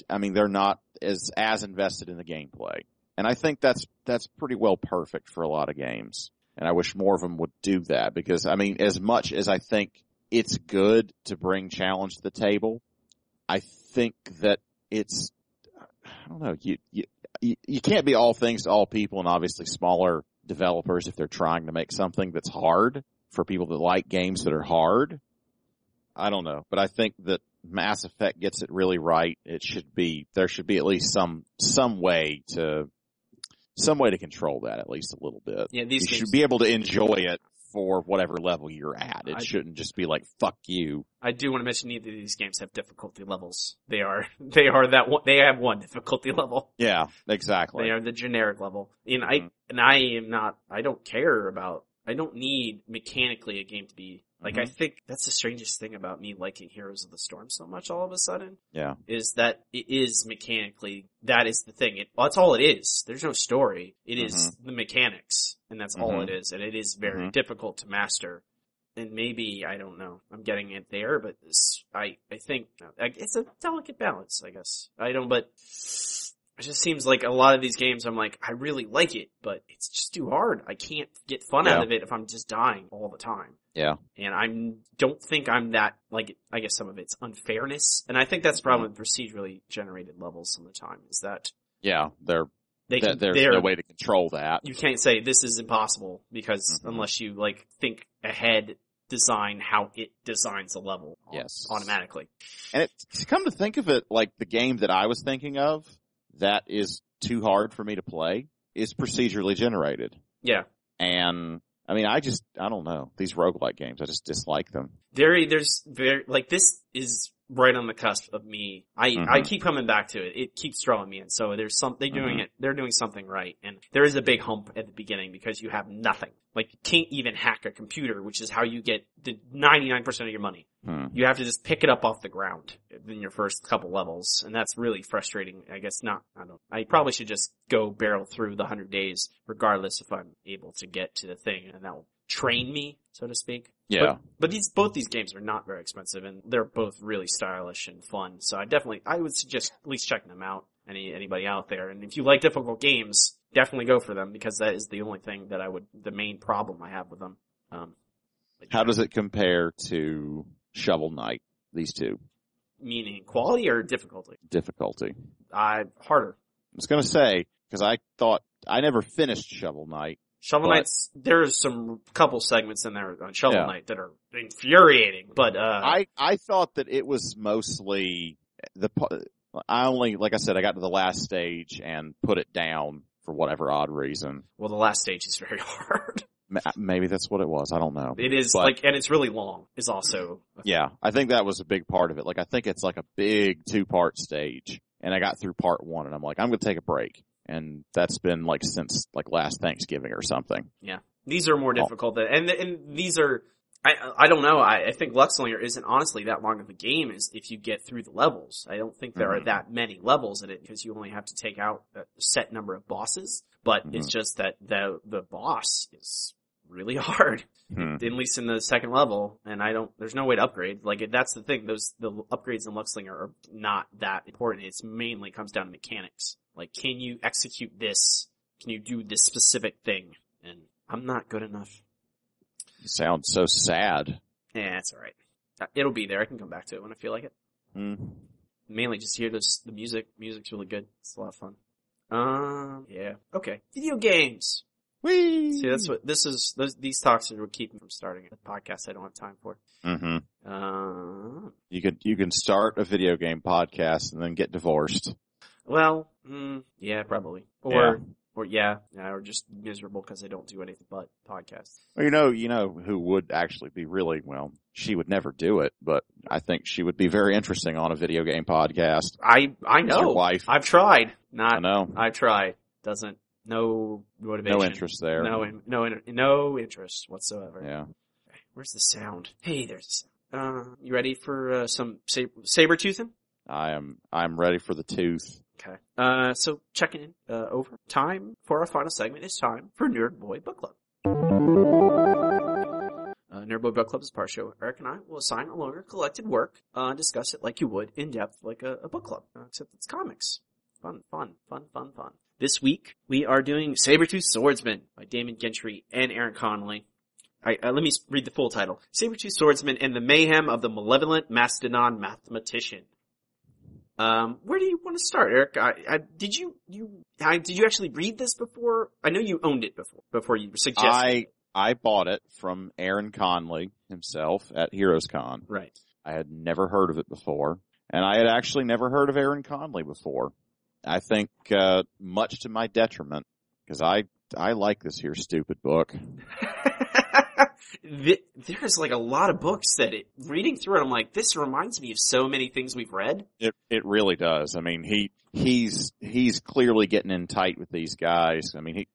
I mean they're not as as invested in the gameplay. And I think that's that's pretty well perfect for a lot of games. And I wish more of them would do that because I mean as much as I think it's good to bring challenge to the table, I think that it's I don't know, you you, you can't be all things to all people and obviously smaller developers if they're trying to make something that's hard for people that like games that are hard. I don't know, but I think that Mass Effect gets it really right. It should be, there should be at least some, some way to, some way to control that at least a little bit. Yeah, You these games. should be able to enjoy it for whatever level you're at. It I- shouldn't just be like, fuck you. I do want to mention neither of these games have difficulty levels. They are, they are that one, they have one difficulty level. Yeah, exactly. They are the generic level. And I, Mhm. and I am not, I don't care about, I don't need mechanically a game to be Like I Mhm. think that's the strangest thing about me liking Heroes of the Storm so much all of a sudden Yeah. is that it is mechanically that is the thing. It that's all it is. There's no story. It is the mechanics, and that's all Mhm. it is. And it is very Mhm. difficult to master. And maybe I don't know. I'm getting it there, but this, I I think it's a delicate balance. I guess I don't. But it just seems like a lot of these games. I'm like I really like it, but it's just too hard. I can't get fun out of it if I'm just dying all the time Yeah. and I don't think I'm that like I guess some of it's unfairness, and I think that's the problem with procedurally generated levels some of the time is that Yeah. There, they there- can, there's they're, no way to control that. you can't say this is impossible because Mhm. unless you like think ahead, design how it designs a level Yes. automatically. And it, to come to think of it, like the game that I was thinking of that is too hard for me to play is procedurally generated. Yeah, And I mean, I just, I don't know. These roguelike games, I just dislike them. very there's very like this is right on the cusp of me. I Mhm. I keep coming back to it. It keeps drawing me in. So there's some they're doing Mhm. it. They're doing something right, and there is a big hump at the beginning because you have nothing. Like you can't even hack a computer, which is how you get the 99% of your money. Hmm. You have to just pick it up off the ground in your first couple levels, and that's really frustrating. I guess not. I don't. I probably should just go barrel through the hundred days, regardless if I'm able to get to the thing, and that will train me, so to speak. Yeah. But, but these both these games are not very expensive, and they're both really stylish and fun. So I definitely I would suggest at least checking them out. Any anybody out there, and if you like difficult games, definitely go for them because that is the only thing that I would the main problem I have with them. Um, but How does it compare to Shovel Knight? These two meaning quality or difficulty? difficulty. I harder. I was gonna say because I thought I never finished Shovel Knight. Shovel But- Knight's there's some couple segments in there on Shovel Yeah. Knight that are infuriating, but uh I I thought that it was mostly the. I only, like I said, I got to the last stage and put it down for whatever odd reason. well the last stage is very hard. Maybe that's what it was. I don't know. It is But- like and it's really long is also Yeah, I think that was a big part of it. Like, I think it's like a big two part stage, and I got through part one, and I'm like, I'm gonna take a break, and that's been like since like last Thanksgiving or something. Yeah, these are more difficult than, and and these are. I I don't know. I, I think Luckslinger isn't honestly that long of a game is if you get through the levels. I don't think there are Mhm. that many levels in it because you only have to take out a set number of bosses. But it's Mm-hmm. just that the the boss is really hard, Hmm. at least in the second level. And I don't. There's no way to upgrade. Like that's the thing. Those the upgrades in Luckslinger are not that important. It's mainly comes down to mechanics. Like, can you execute this? Can you do this specific thing? And I'm not good enough. You sound so sad. Yeah, it's alright. Uh, It'll be there. I can come back to it when I feel like it. Hmm. Mainly just hear this, the music. Music's really good. It's a lot of fun. Um, yeah. Okay. Video games. Whee! See, that's what, this is, those, these talks are what keep me from starting a podcast I don't have time for. hmm Uh, You could you can start a video game podcast and then get divorced. well, mm, yeah, probably. Or, or yeah, yeah, or just miserable because I don't do anything but podcasts. Well, you know, you know who would actually be really well. She would never do it, but I think she would be very interesting on a video game podcast. I, I It's your know. wife. I've tried. Not. I Not, know. I've tried. Doesn't, no motivation. No interest there. No, in- no, no interest whatsoever. Yeah. Where's the sound? Hey, there's the sound. Uh, you ready for uh, some sab- saber toothing? I am I'm ready for the tooth. Okay. Uh, so checking in uh, over time for our final segment. is time for Nerd Boy Book Club. Uh, Nerd Boy Book Club is part show. Eric and I will assign a longer collected work uh, and discuss it like you would in depth, like a, a book club, uh, except it's comics. Fun, fun, fun, fun, fun. This week we are doing Sabertooth Swordsman by Damon Gentry and Aaron Conley. I, uh, let me read the full title. Sabertooth Swordsman and the Mayhem of the Malevolent Mastodon Mathematician. Um, where do you want to start, Eric? I, I, did you, you, I, did you actually read this before? I know you owned it before, before you suggested I it. I bought it from Aaron Conley himself at Heroes Con. Right. I had never heard of it before, and I had actually never heard of Aaron Conley before. I think uh, much to my detriment because I I like this here stupid book. There's like a lot of books that it, reading through it, I'm like, this reminds me of so many things we've read. It it really does. I mean, he he's he's clearly getting in tight with these guys. I mean, he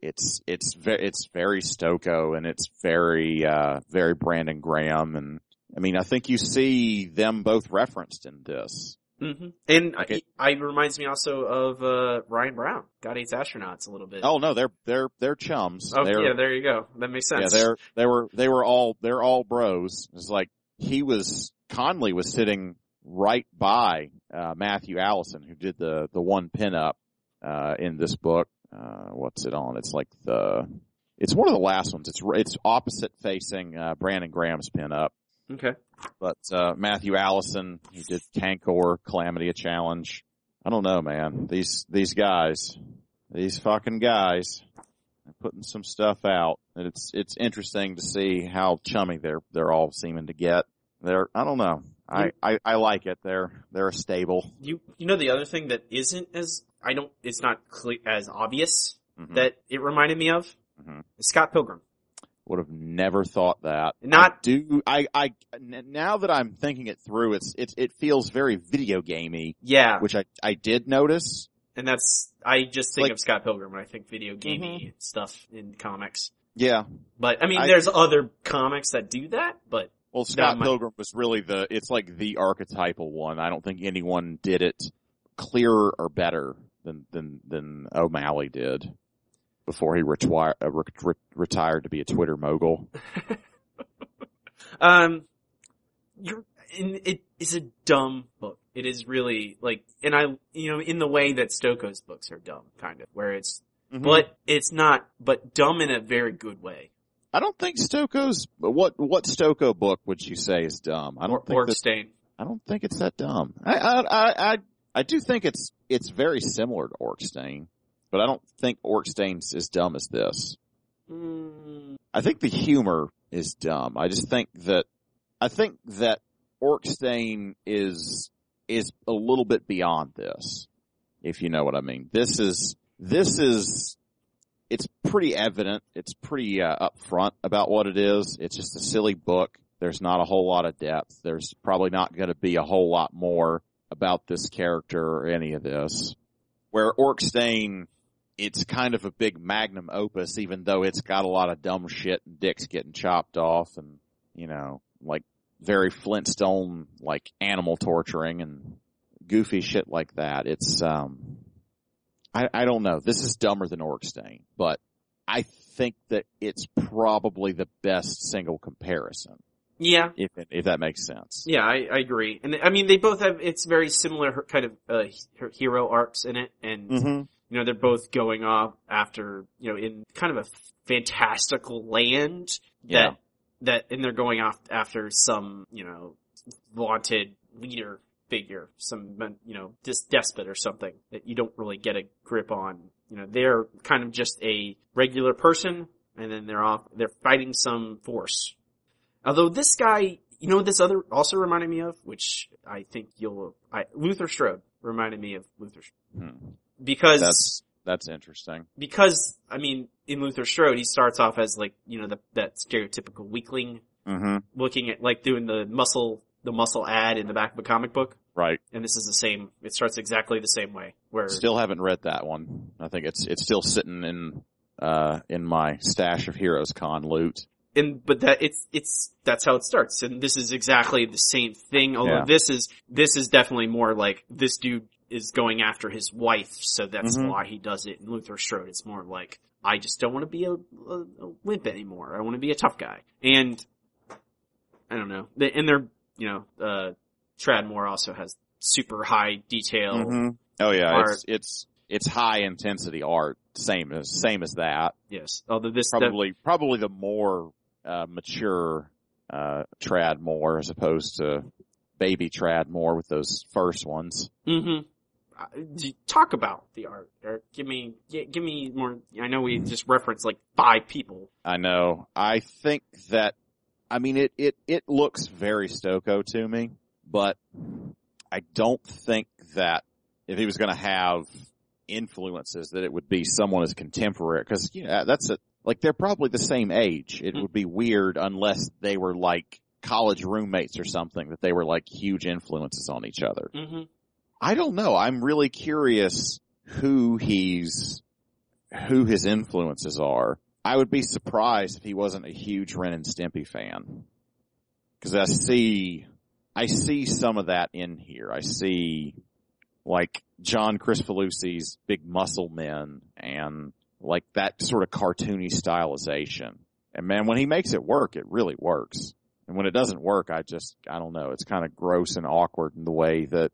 it's it's very it's very Stokoe and it's very uh very Brandon Graham and I mean I think you see them both referenced in this. Hmm And I, Okay. I reminds me also of uh Ryan Browne, God Hates Astronauts, a little bit. Oh no, they're they're they're chums. Oh, they're, yeah, there you go. That makes sense. yeah, they're they were they were all they're all bros. It's like he was Conley was sitting right by uh Matthew Allison who did the the one pinup uh in this book. Uh what's it on? It's like the it's one of the last ones. It's it's opposite facing uh Brandon Graham's pinup. Okay. But uh Matthew Allison, he did Tankor, Calamity a Challenge. I don't know, man. These these guys, these fucking guys, are putting some stuff out, and it's it's interesting to see how chummy they're they're all seeming to get. They're I don't know. I, I, I like it. They're they're a stable. You you know the other thing that isn't as I don't it's not as obvious Mhm. that it reminded me of Mhm. Scott Pilgrim. Would have never thought that. Not Do I I n- now that I'm thinking it through, it's it it feels very video gamey, yeah, which I I did notice. and that's I just think Like- of Scott Pilgrim when I think video gamey Mm-hmm. stuff in comics. Yeah, But I mean, I- there's other comics that do that, but Well, Scott Pilgrim was really the, it's like the archetypal one. I don't think anyone did it clearer or better than, than, than O'Malley did before he retwi- uh, re- re- retired to be a Twitter mogul. um, you're in, it is a dumb book. It is really like, and I, you know, in the way that Stokoe's books are dumb, kind of, where it's, Mm-hmm. but it's not, but dumb in a very good way. I don't think Stokoe's, what, what Stokoe book would you say is dumb? I don't Or, think Orc Stain. I don't think it's that dumb. I, I, I, I, I do think it's, it's very similar to Orc Stain, but I don't think Orc Stain's as dumb as this. Mm, I think the humor is dumb. I just think that I think that Orc Stain is is a little bit beyond this, if you know what I mean. This is this is it's pretty evident. It's pretty uh, upfront about what it is. It's just a silly book. There's not a whole lot of depth. There's probably not going to be a whole lot more about this character or any of this. Where Orc Stain it's kind of a big magnum opus, even though it's got a lot of dumb shit and dicks getting chopped off and, you know, like very Flintstone, like animal torturing and goofy shit like that. It's, um, I, I don't know. This is dumber than Orc Stain, but I think that it's probably the best single comparison, yeah, if, if that makes sense. yeah, I, I agree. And I mean, they both have, it's very similar kind of, uh, hero arcs in it. And, Mm-hmm. You know, they're both going off after, you know, in kind of a fantastical land that, Yeah. that, and they're going off after some, you know, vaunted leader figure, some, you know, dis- despot or something that you don't really get a grip on. You know, they're kind of just a regular person and then they're off, they're fighting some force. Although this guy, you know what this other also reminded me of, which I think you'll, I, Luther Strode reminded me of Luther Strode. Hmm. Because That's, that's interesting. because I mean, in Luther Strode, he starts off as like you know the, that stereotypical weakling, Mm-hmm. looking at like doing the muscle the muscle ad in the back of a comic book, Right. and this is the same. It starts exactly the same way. Where Still haven't read that one. I think it's it's still sitting in uh in my stash of Heroes Con loot. and but that it's it's that's how it starts, and this is exactly the same thing. Although Yeah. this is this is definitely more like this dude is going after his wife, so that's Mhm. why he does it. In Luther Strode, it's more like I just don't want to be a, a, a wimp anymore. I want to be a tough guy, and I don't know. They, and they're you know uh, Tradd Moore also has super high detail. Mhm. Oh yeah, art. it's it's it's high intensity art. Same as same as that. Yes, although this the- Probably probably the more uh mature uh Tradd Moore as opposed to baby Tradd Moore with those first ones. Mm-hmm. Uh, talk about the art, Eric. Give me, give me more. I know we just referenced like five people. I know. I think that I mean it it it looks very Stokoe to me, but I don't think that if he was going to have influences that it would be someone as contemporary cuz you know that's a like they're probably the same age. It Hmm. would be weird unless they were like college roommates or something that they were like huge influences on each other. Mm-hmm. I don't know. I'm really curious who he's who his influences are, I would be surprised if he wasn't a huge Ren and Stimpy fan. Cause I see, I see some of that in here. I see like John Kricfalusi's big muscle men and like that sort of cartoony stylization. And man, when he makes it work, it really works. And when it doesn't work, I just, I don't know, it's kind of gross and awkward in the way that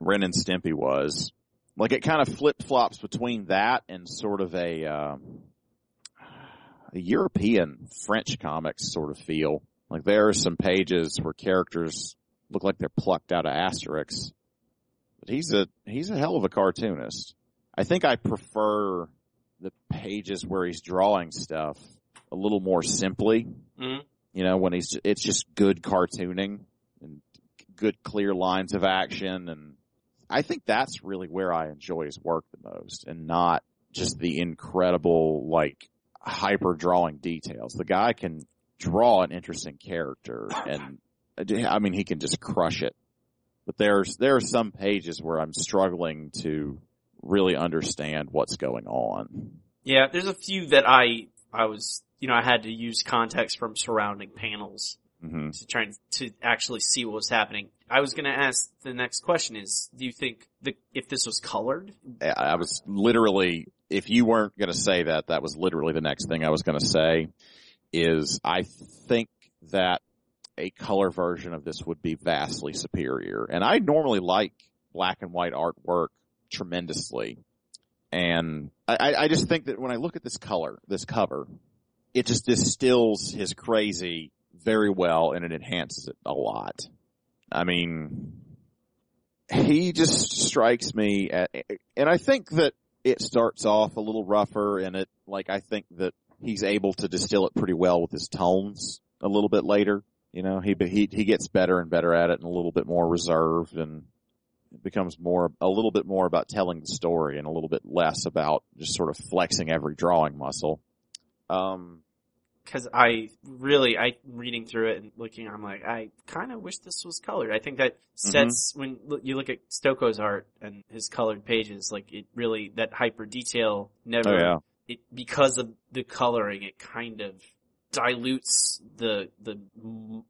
Ren and Stimpy was. Like it kind of flip flops between that and sort of a, um, a European French comics sort of feel. Like there are some pages where characters look like they're plucked out of Asterix. But he's a, he's a hell of a cartoonist. I think I prefer the pages where he's drawing stuff a little more simply. Mhm. You know, when he's, it's just good cartooning and good clear lines of action. And I think that's really where I enjoy his work the most and not just the incredible, like, hyper drawing details. The guy can draw an interesting character and I mean, he can just crush it. But there's, there are some pages where I'm struggling to really understand what's going on. Yeah, there's a few that I I was you know I had to use context from surrounding panels hmm to try to actually see what was happening. I was going to ask the next question is do you think the if this was colored? I was literally, if you weren't going to say that, that was literally the next thing I was going to say is I think that a color version of this would be vastly superior. And I normally like black and white artwork tremendously. And I- I just think that when I look at this color, this cover, it just distills his crazy very well and it enhances it a lot. I mean, he just strikes me at, and I think that it starts off a little rougher and it, like, I think that he's able to distill it pretty well with his tones a little bit later. You know, he, he, he gets better and better at it and a little bit more reserved and it becomes more, a little bit more about telling the story and a little bit less about just sort of flexing every drawing muscle. Um, Because I really, I reading through it and looking, I'm like, I kind of wish this was colored. I think that sets when look- you look at Stokoe's art and his colored pages, like it really that hyper detail never. oh yeah. It because of the coloring, it kind of dilutes the the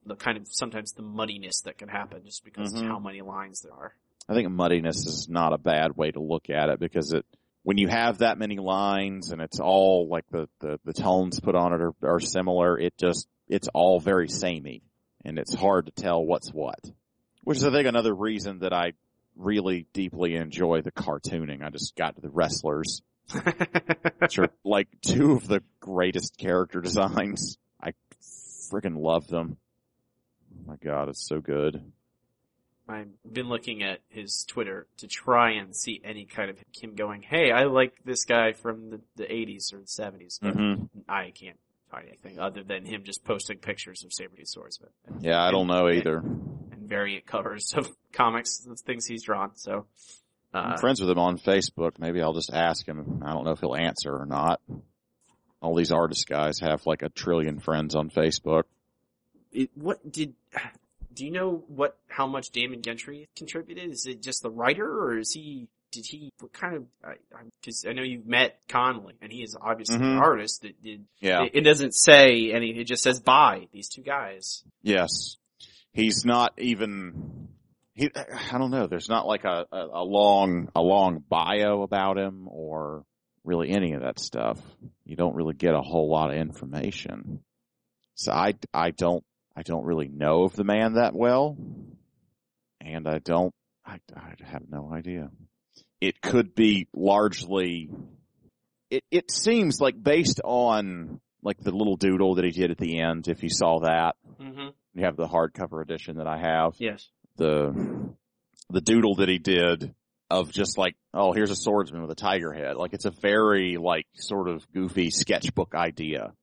the kind of sometimes the muddiness that can happen just because Mhm. of how many lines there are. I think muddiness is not a bad way to look at it because it, when you have that many lines and it's all like the, the, the tones put on it are, are similar, it just, it's all very samey and it's hard to tell what's what. Which is I think another reason that I really deeply enjoy the cartooning. I just got to the wrestlers, which are like two of the greatest character designs. I freaking love them. Oh my god, it's so good. I've been looking at his Twitter to try and see any kind of him going, "Hey, I like this guy from the, the 80s or the 70s," but hmm I can't find anything other than him just posting pictures of saber tooth swordsmen and, Yeah, I don't know either. and variant covers of comics, the things he's drawn. So, I'm uh, friends with him on Facebook. Maybe I'll just ask him. I don't know if he'll answer or not. All these artist guys have like a trillion friends on Facebook. it, what did? Do you know what how much Damon Gentry contributed? Is it just the writer, or is he? Did he? What kind of? Because I, know you've met Conley, and he is obviously an Mhm. artist. That did. Yeah. It, it doesn't say any. It just says by these two guys. yes. He's not even, he, I don't know. There's not like a, a, a long, a long bio about him or really any of that stuff. You don't really get a whole lot of information. So I, I don't, I don't really know of the man that well. And I don't, I, I have no idea. It could be largely, it, it seems like based on like the little doodle that he did at the end, if you saw that, Mm-hmm. you have the hardcover edition that I have, Yes. the, the doodle that he did of just like, oh, here's a swordsman with a tiger head. Like it's a very like sort of goofy sketchbook idea.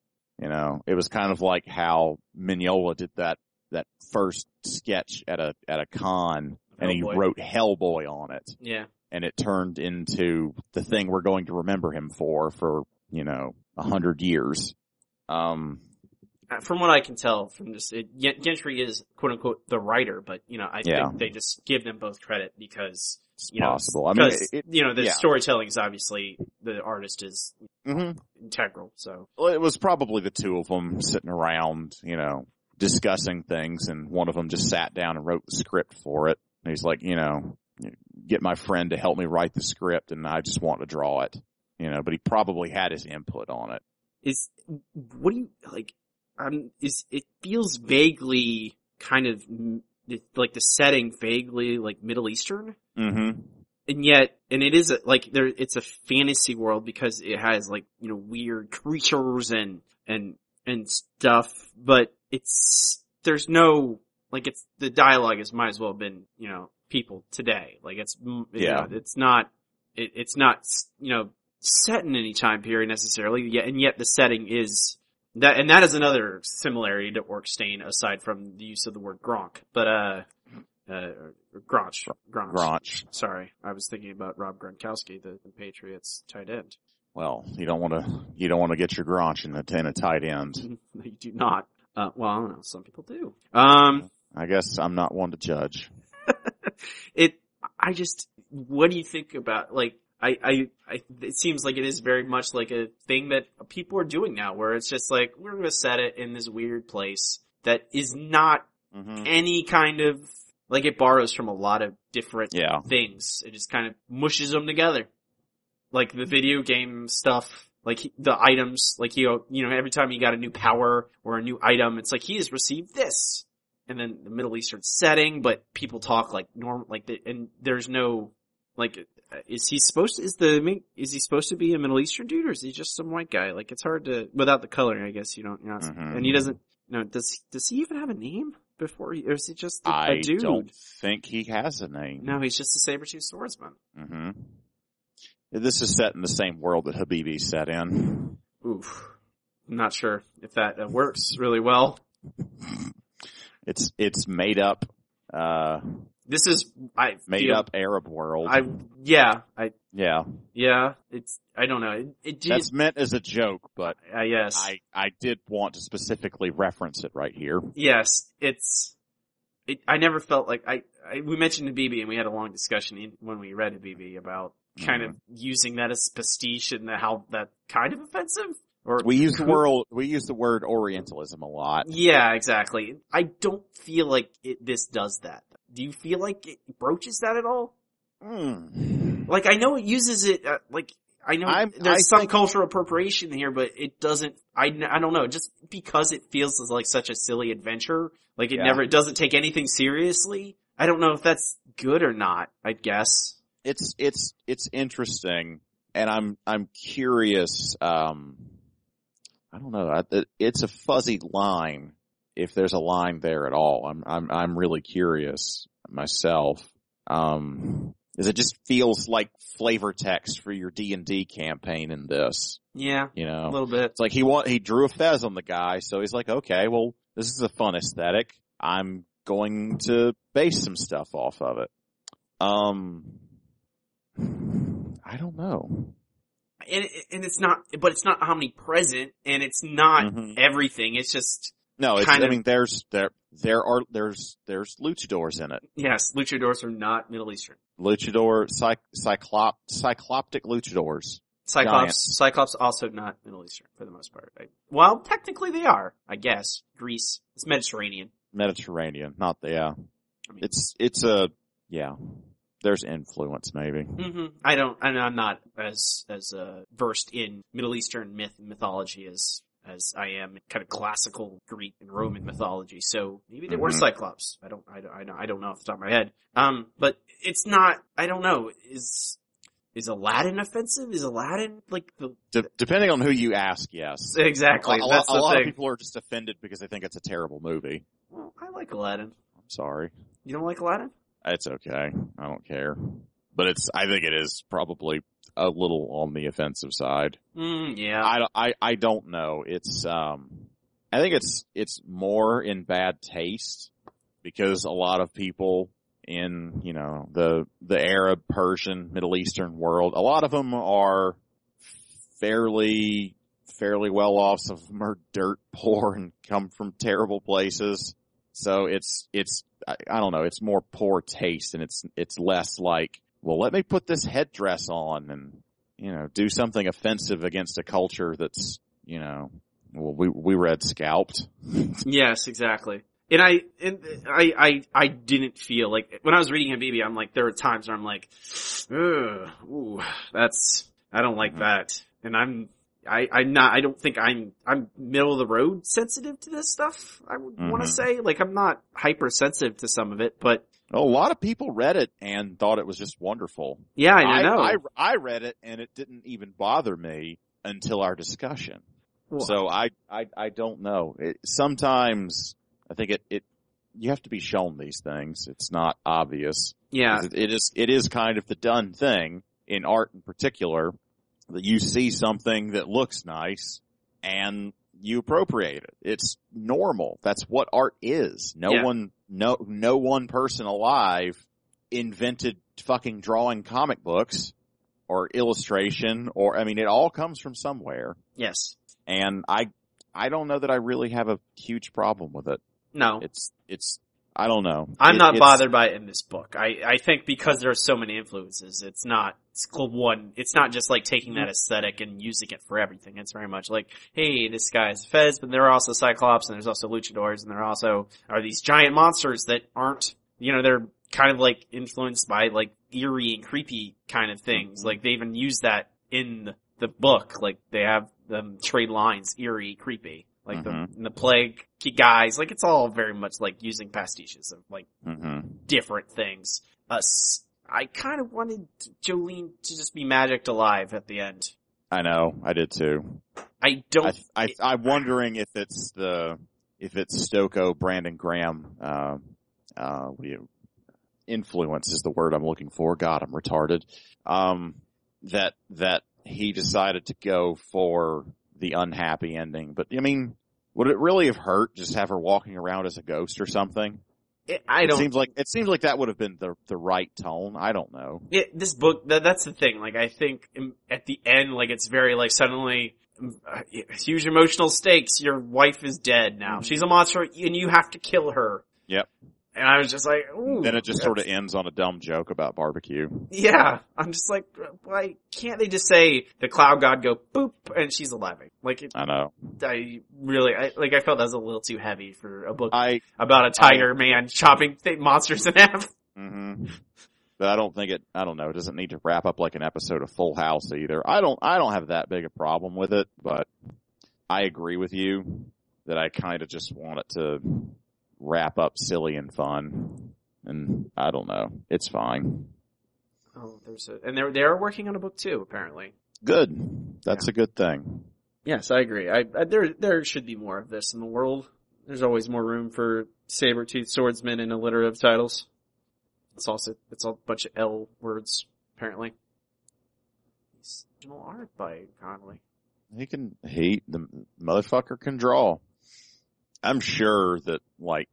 You know, it was kind of like how Mignola did that, that first sketch at a, at a con and he wrote Hellboy on it Yeah. and it turned into the thing we're going to remember him for for, you know, a hundred years. Um, uh, from what I can tell from this, it, Gentry is quote unquote the writer, but you know, I Yeah. think they just give them both credit because It's you know, possible. I mean, 'cause, it, you know, the yeah. storytelling is obviously the artist is mhm. integral. So Well, it was probably the two of them sitting around, you know, discussing things, and one of them just sat down and wrote the script for it. And he's like, you know, get my friend to help me write the script, and I just want to draw it, you know. But he probably had his input on it. is what do you like? Um, is it feels vaguely kind of it- like the setting vaguely like Middle Eastern, Mm-hmm. and yet and it is a, like there it's a fantasy world because it has like you know weird creatures and and and stuff, but it's there's no like it's the dialogue is might as well have been you know people today like it's mm, you Yeah. know, it's not it, it's not you know set in any time period necessarily yet and yet the setting is that and that is another similarity to Orc Stain aside from the use of the word Gronk but uh uh Gronch Gronch Gronch. sorry I was thinking about Rob Gronkowski the, the Patriots tight end Well, you don't want to, you don't want to get your Gronch in in a tight end. you do not uh well I don't know some people do um I guess I'm not one to judge. it i just what do you think about like I, I, I, it seems like it is very much like a thing that people are doing now where it's just like, we're gonna set it in this weird place that is not Mm-hmm. any kind of, like it borrows from a lot of different Yeah. things. It just kind of mushes them together. Like the video game stuff, like the items, like you know, you know, every time you got a new power or a new item, it's like he has received this. And then the Middle Eastern setting, but people talk like normal, like the, and there's no, like, is he supposed to, is the, is he supposed to be a Middle Eastern dude or is he just some white guy? Like it's hard to, without the coloring, I guess you don't, you know, Mhm. and he doesn't, no, does, does he even have a name before he, or is he just a, a I dude? I don't think he has a name. No, he's just a saber-tooth swordsman. hmm This is set in the same world that Habibi set in. Oof. I'm not sure if that uh, works really well. It's it's made up, uh, This is I made feel- up Arab world. I yeah I yeah, yeah it's I don't know it, it that's meant as a joke, but uh, yes I I did want to specifically reference it right here. yes it's it I never felt like I, I we mentioned BB and we had a long discussion in, when we read a BB about kind of Mm-hmm. using that as pastiche and how that kind of offensive or We use the word we use the word Orientalism a lot. Yeah, exactly. I don't feel like it, this does that. Do you feel like it broaches that at all? Mm. Like, I know it uses it, uh, like, I know I'm- there's I some think- cultural appropriation here, but it doesn't, I, I don't know, just because it feels like such a silly adventure, like it Yeah. never, it doesn't take anything seriously. I don't know if that's good or not, I guess. It's it's it's interesting, and I'm I'm curious. Um, I don't know. It's a fuzzy line, if there's a line there at all. I'm I'm I'm really curious myself. Um, is it just feels like flavor text for your D and D campaign in this? Yeah, You know, a little bit. it's like he want he drew a fez on the guy, so he's like, okay, well, this is a fun aesthetic. I'm going to base some stuff off of it. Um, I don't know. And, and it's not, but it's not omnipresent, and it's not Mhm. everything, it's just, No, it's, Kind I of- mean, there's there there are there's there's luchadors in it. yes, luchadors are not Middle Eastern. Luchador, cyc, cyclop, cycloptic luchadors. Cyclops, Giants. Cyclops also not Middle Eastern for the most part. Right? Well, technically they are, I guess. Greece, it's Mediterranean. Mediterranean, not the, yeah. I mean- It's, it's a, yeah. There's influence maybe. hmm I don't, I'm not as as uh, versed in Middle Eastern myth and mythology as as I am in kind of classical Greek and Roman mythology. So maybe they were Mhm. Cyclops. I don't, I don't, I don't, know off the top of my head. Um, but it's not. I don't know. Is is Aladdin offensive? Is Aladdin like the De- depending on who you ask, yes. exactly? a, a lot, a lot of people are just offended because they think it's a terrible movie. Well, I like Aladdin. I'm sorry. You don't like Aladdin? It's okay. I don't care. But it's, I think it is probably a little on the offensive side. Mm, yeah. I, don't- I, I don't know. It's, um, I think it's, it's more in bad taste because a lot of people in, you know, the, the Arab, Persian, Middle Eastern world, a lot of them are fairly fairly well off. Some of them are dirt poor and come from terrible places. So it's, it's, I, I don't know, it's more poor taste and it's, it's less like, well, let me put this headdress on and, you know, do something offensive against a culture that's, you know, well, we, we read Scalped. Yes, exactly. And I, and I, I, I didn't feel like when I was reading Habibi, I'm like, there are times where I'm like, ooh, that's, I don't like Mhm. that. And I'm, I, I'm not, I don't think I'm, I'm middle of the road sensitive to this stuff. I would want Mhm. to say, like, I'm not hypersensitive to some of it, but A lot of people read it and thought it was just wonderful. yeah, I, know. I, I read it and it didn't even bother me until our discussion. So I, I, I don't know. It, sometimes I think it, it, you have to be shown these things. It's not obvious. yeah, It, it is, it is kind of the done thing in art in particular that you see something that looks nice and you appropriate it. It's normal. That's what art is. No Yeah. one, no, no one person alive invented fucking drawing comic books or illustration or, I mean, it all comes from somewhere. yes. And I, I don't know that I really have a huge problem with it. No. It's, it's, I don't know. I'm It- not bothered by it in this book. I, I think because there are so many influences, it's not it's one. It's not just like taking that aesthetic and using it for everything. It's very much like, hey, this guy's Fez, but there are also Cyclops and there's also Luchadors and there also are these giant monsters that aren't, you know, they're kind of like influenced by like eerie and creepy kind of things. Mm-hmm. Like they even use that in the book. Like they have them trade lines, eerie, creepy. Like the, Mhm. the plague guys, like it's all very much like using pastiches of like hmm different things. Uh, s- I kind of wanted Jolene to just be magicked alive at the end. I know. I did too. I don't. I, I, I'm wondering if it's the, if it's Stokoe, Brandon Graham, uh, uh, you, influence is the word I'm looking for. God, I'm retarded. Um, that, that he decided to go for the unhappy ending. But I mean, would it really have hurt just have her walking around as a ghost or something? it, I don't. seems like, it seems like that would have been the, the right tone. I don't know. it, this book. That, that's the thing. Like I think at the end, like it's very like suddenly. uh, Huge emotional stakes. Your wife is dead now. She's a monster, and you have to kill her. Yep. And I was just like, ooh. Then it just sort of ends on a dumb joke about barbecue. Yeah, I'm just like, why can't they just say the cloud god go boop and she's alive? Like, it, I know. I really, I, like, I felt that was a little too heavy for a book I, about a tiger man chopping monsters in half. hmm But I don't think it, I don't know, it doesn't need to wrap up like an episode of Full House either. I don't, I don't have that big a problem with it, but I agree with you that I kind of just want it to wrap up silly and fun. And I don't know. It's fine. Oh, there's a, and they're, they're working on a book too, apparently. Good. That's a good thing. Yes, I agree. I, I there, there should be more of this in the world. There's always more room for saber-toothed swordsmen in alliterative titles. It's also, it's a bunch of L words, apparently. Original art by Conley. He can, he, the motherfucker can draw. I'm sure that like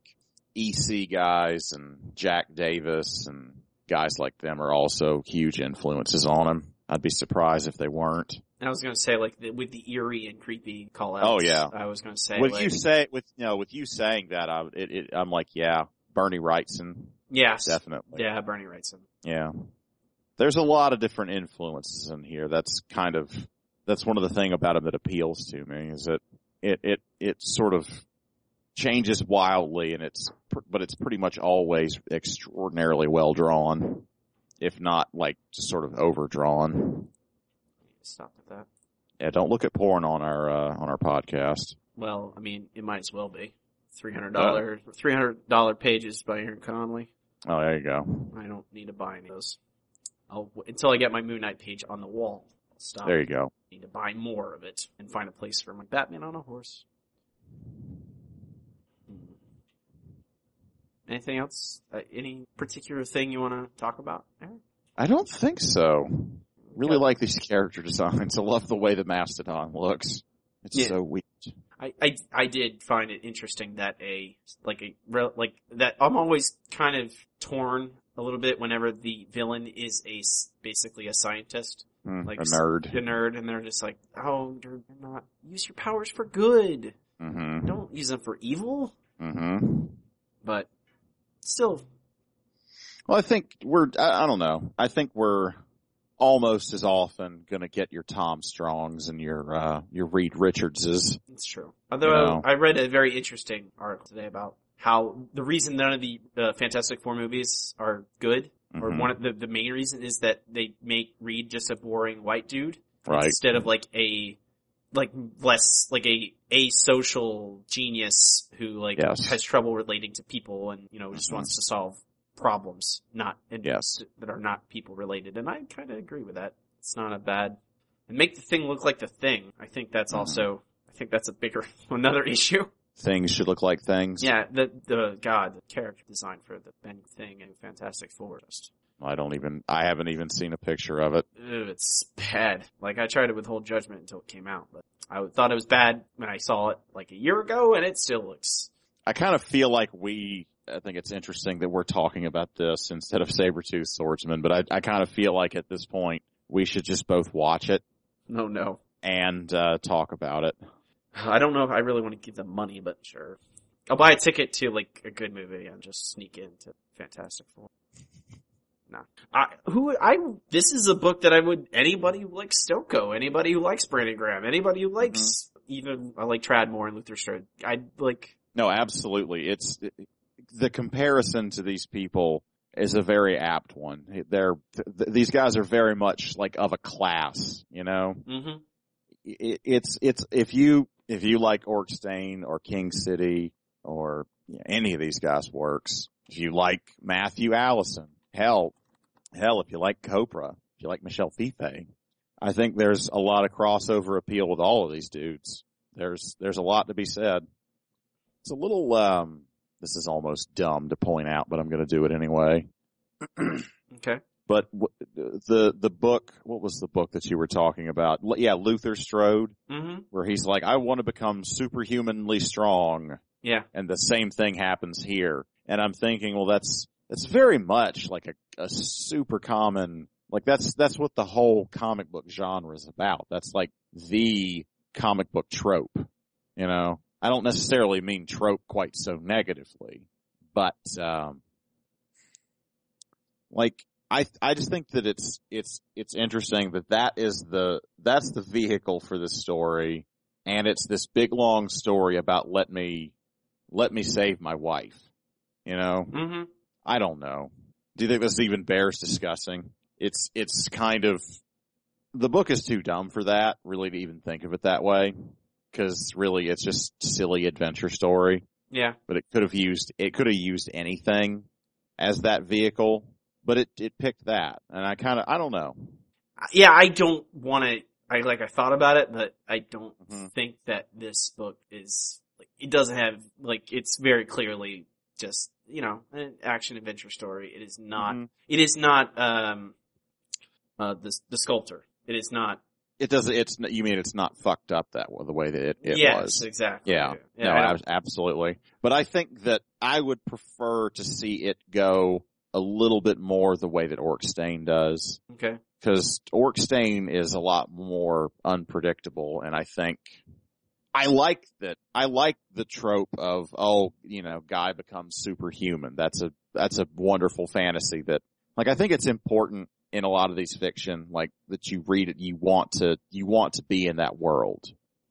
EC guys and Jack Davis and guys like them are also huge influences on him. I'd be surprised if they weren't. And I was gonna say, like, the, with the eerie and creepy call outs. Oh, yeah. I was gonna say, with like, you say, with, you know, with you saying that, I, it, it, I'm like, yeah, Bernie Wrightson, yes. definitely. Yeah, Bernie Wrightson. Yeah. There's a lot of different influences in here. That's kind of, that's one of the thing about him that appeals to me is that it, it, it sort of changes wildly and it's, but it's pretty much always extraordinarily well drawn. If not like just sort of overdrawn. Stop with that. Yeah, don't look at porn on our, uh, on our podcast. Well, I mean, it might as well be. Three hundred dollar, three hundred dollar pages by Aaron Conley. Oh, there you go. I don't need to buy any of those. I'll, until I get my Moon Knight page on the wall. I'll stop. There you go. I need to buy more of it and find a place for my Batman on a horse. Hmm. Anything else? Uh, any particular thing you want to talk about? Aaron? I don't think so. Really Okay. like these character designs. I love the way the Mastodon looks. It's Yeah. so weird. I, I I did find it interesting that a like a like that I'm always kind of torn a little bit whenever the villain is a basically a scientist Hmm, Like a nerd. a nerd, and they're just like, oh, you're not use your powers for good. Mm-hmm. Don't use them for evil. Mm-hmm. But still, Well, I think we're, I, I don't know. I think we're almost as often gonna get your Tom Strongs and your, uh, your Reed Richardses. it's true. Although know. I read a very interesting article today about how the reason none of the uh, Fantastic Four movies are good, or Mhm. one of the the main reason is that they make Reed just a boring white dude Right. instead of like a like less like a a social genius who like Yes. has trouble relating to people and you know just Mhm. wants to solve problems not and Yes. that are not people related and I kind of agree with that it's not a bad and make the thing look like the thing I think that's Mhm. also I think that's a bigger another issue Things should look like things. yeah the the god the character design for the Ben thing and Fantastic Four just I don't even, I haven't even seen a picture of it. Ew, it's bad. Like I tried to withhold judgment until it came out, but I thought it was bad when I saw it like a year ago, and it still looks. I kind of feel like we, I think it's interesting that we're talking about this instead of Sabertooth Swordsman, but I, I kind of feel like at this point we should just both watch it No, no. and, uh, talk about it. I don't know if I really want to give them money, but sure. I'll buy a ticket to like a good movie and just sneak into Fantastic Four. Nah. I, who, I, this is a book that I would, anybody who likes Stokoe, anybody who likes Brandon Graham, anybody who likes, even, I like Tradd Moore and Luther Strode, I'd like, No, absolutely. It's the comparison to these people is a very apt one. They're th- these guys are very much like of a class, you know. hmm It, it's it's if you if you like Orc Stain or King City or you know, any of these guys works. If you like Matthew Allison, hell, hell, if you like Copra, if you like Michel Fiffe, I think there's a lot of crossover appeal with all of these dudes. There's there's a lot to be said. It's a little, um, this is almost dumb to point out, but I'm going to do it anyway. Okay. But w- the, the book, what was the book that you were talking about? L- Yeah, Luther Strode, hmm where he's like, I want to become superhumanly strong. Yeah. And the same thing happens here. And I'm thinking, well, that's, that's very much like a, a super common, like that's, that's what the whole comic book genre is about. That's like the comic book trope, you know? I don't necessarily mean trope quite so negatively, but, um, like, I, I just think that it's, it's, it's interesting that that is the, that's the vehicle for this story. And it's this big long story about let me, let me save my wife. You know? hmm I don't know. Do you think this even bears discussing? It's, it's kind of, the book is too dumb for that, really to even think of it that way. Cause really it's just silly adventure story, Yeah. but it could have used, it could have used anything as that vehicle, but it, it picked that. And I kind of, I don't know. yeah, I don't want to. I like I thought about it, but I don't Mhm. think that this book is like it doesn't have like it's very clearly just you know an action adventure story. It is not. Mhm. It is not um uh the the sculptor. It is not. It doesn't, it's, you mean it's not fucked up that way, the way that it, it yes, was. exactly. Yeah. yeah no, I absolutely. But I think that I would prefer to see it go a little bit more the way that Orc Stain does. okay. Cause Orc Stain is a lot more unpredictable and I think I like that, I like the trope of, oh, you know, guy becomes superhuman. That's a, that's a wonderful fantasy that, like, I think it's important in a lot of these fiction, like, that you read it, you want to, you want to be in that world.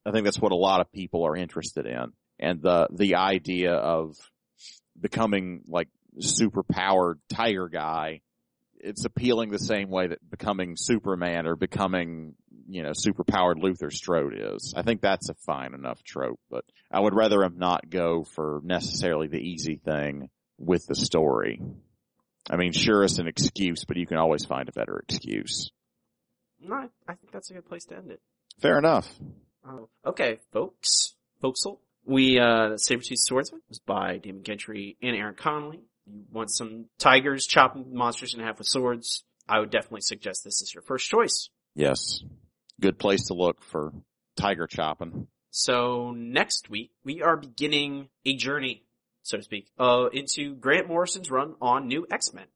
I think that's what a lot of people are interested in. And the, the idea of becoming like super powered tiger guy, it's appealing the same way that becoming Superman or becoming, you know, super powered Luther Strode is. I think that's a fine enough trope, but I would rather him not go for necessarily the easy thing with the story. I mean, sure, it's an excuse, but you can always find a better excuse. No, I- think that's a good place to end it. Fair enough. Oh, okay, folks, folksel. We, uh, Sabertooth Swordsman was by Damon Gentry and Aaron Conley. You want some tigers chopping monsters in half with swords? I would definitely suggest this is your first choice. Yes. Good place to look for tiger chopping. So next week, we are beginning a journey, so to speak, uh, into Grant Morrison's run on New X-Men.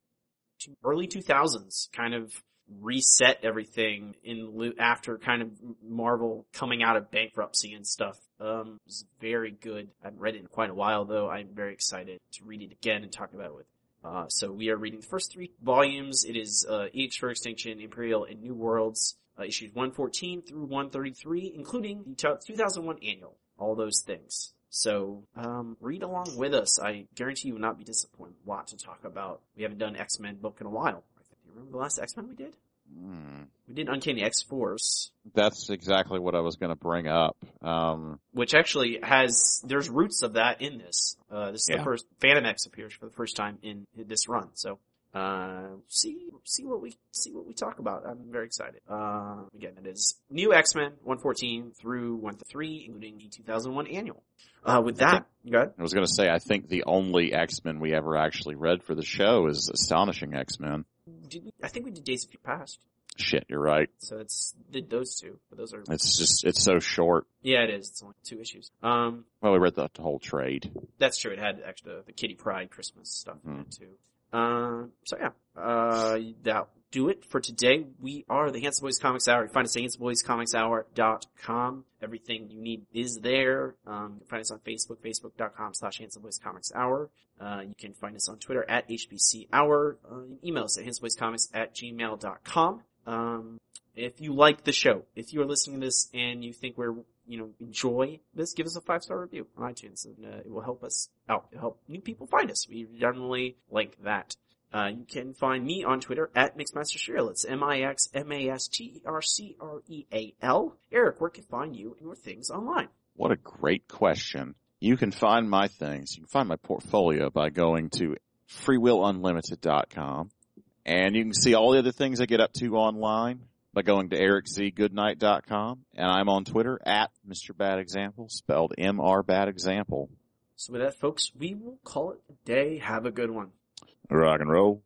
Early 2000s, kind of reset everything in after kind of Marvel coming out of bankruptcy and stuff. Um, it was very good. I haven't read it in quite a while though. I'm very excited to read it again and talk about it with uh, so we are reading the first three volumes. It is uh, for Extinction, Imperial, and New Worlds, uh, issues 114 through 133, including the t- 2001 annual. All those things. So um, read along with us. I guarantee you will not be disappointed. A lot to talk about. We haven't done X Men book in a while. Do you remember the last X Men we did? Hmm. We did Uncanny X Force, That's exactly what I was going to bring up. Um, which actually has there's roots of that in this. Uh, this is the first Fantomex appears for the first time in this run. So uh, see see what we see what we talk about. I'm very excited. Uh, again, it is new X Men 114 through 103, including the 2001 annual. Uh, with that, go ahead. I was going to say, I think the only X-Men we ever actually read for the show is Astonishing X-Men. Did we, I think we did Days of Future Past. Shit, you're right. So it's did those two, but those are It's just, it's so short. yeah, it is. It's only two issues. Um, Well, we read the whole trade. That's true. It had extra the Kitty Pryde Christmas stuff in Mhm. it too. Uh, so yeah, uh, that'll do it for today. We are the Handsome Boys Comics Hour. You find us at handsomeboyscomicshour.com. Everything you need is there. Um, you can find us on Facebook, facebook.com slash Handsome Boys Comics Hour. Uh, you can find us on Twitter at HBC Hour. Uh, email us at handsomeboyscomics at gmail.com. Um, if you like the show, if you are listening to this and you think we're, you know, enjoy this, give us a five star review on iTunes and uh, it will help us out. It'll help new people find us. We generally like that. Uh, you can find me on Twitter at MixmasterShreal. It's M-I-X-M-A-S-T-E-R-C-R-E-A-L. Eric, where can find you and your things online? What a great question. You can find my things. You can find my portfolio by going to freewillunlimited.com. And you can see all the other things I get up to online by going to ericzgoodnight.com and I'm on Twitter at Mr. Bad Example, spelled MR Bad Example. So with that folks, we will call it a day. Have a good one. Rock and roll.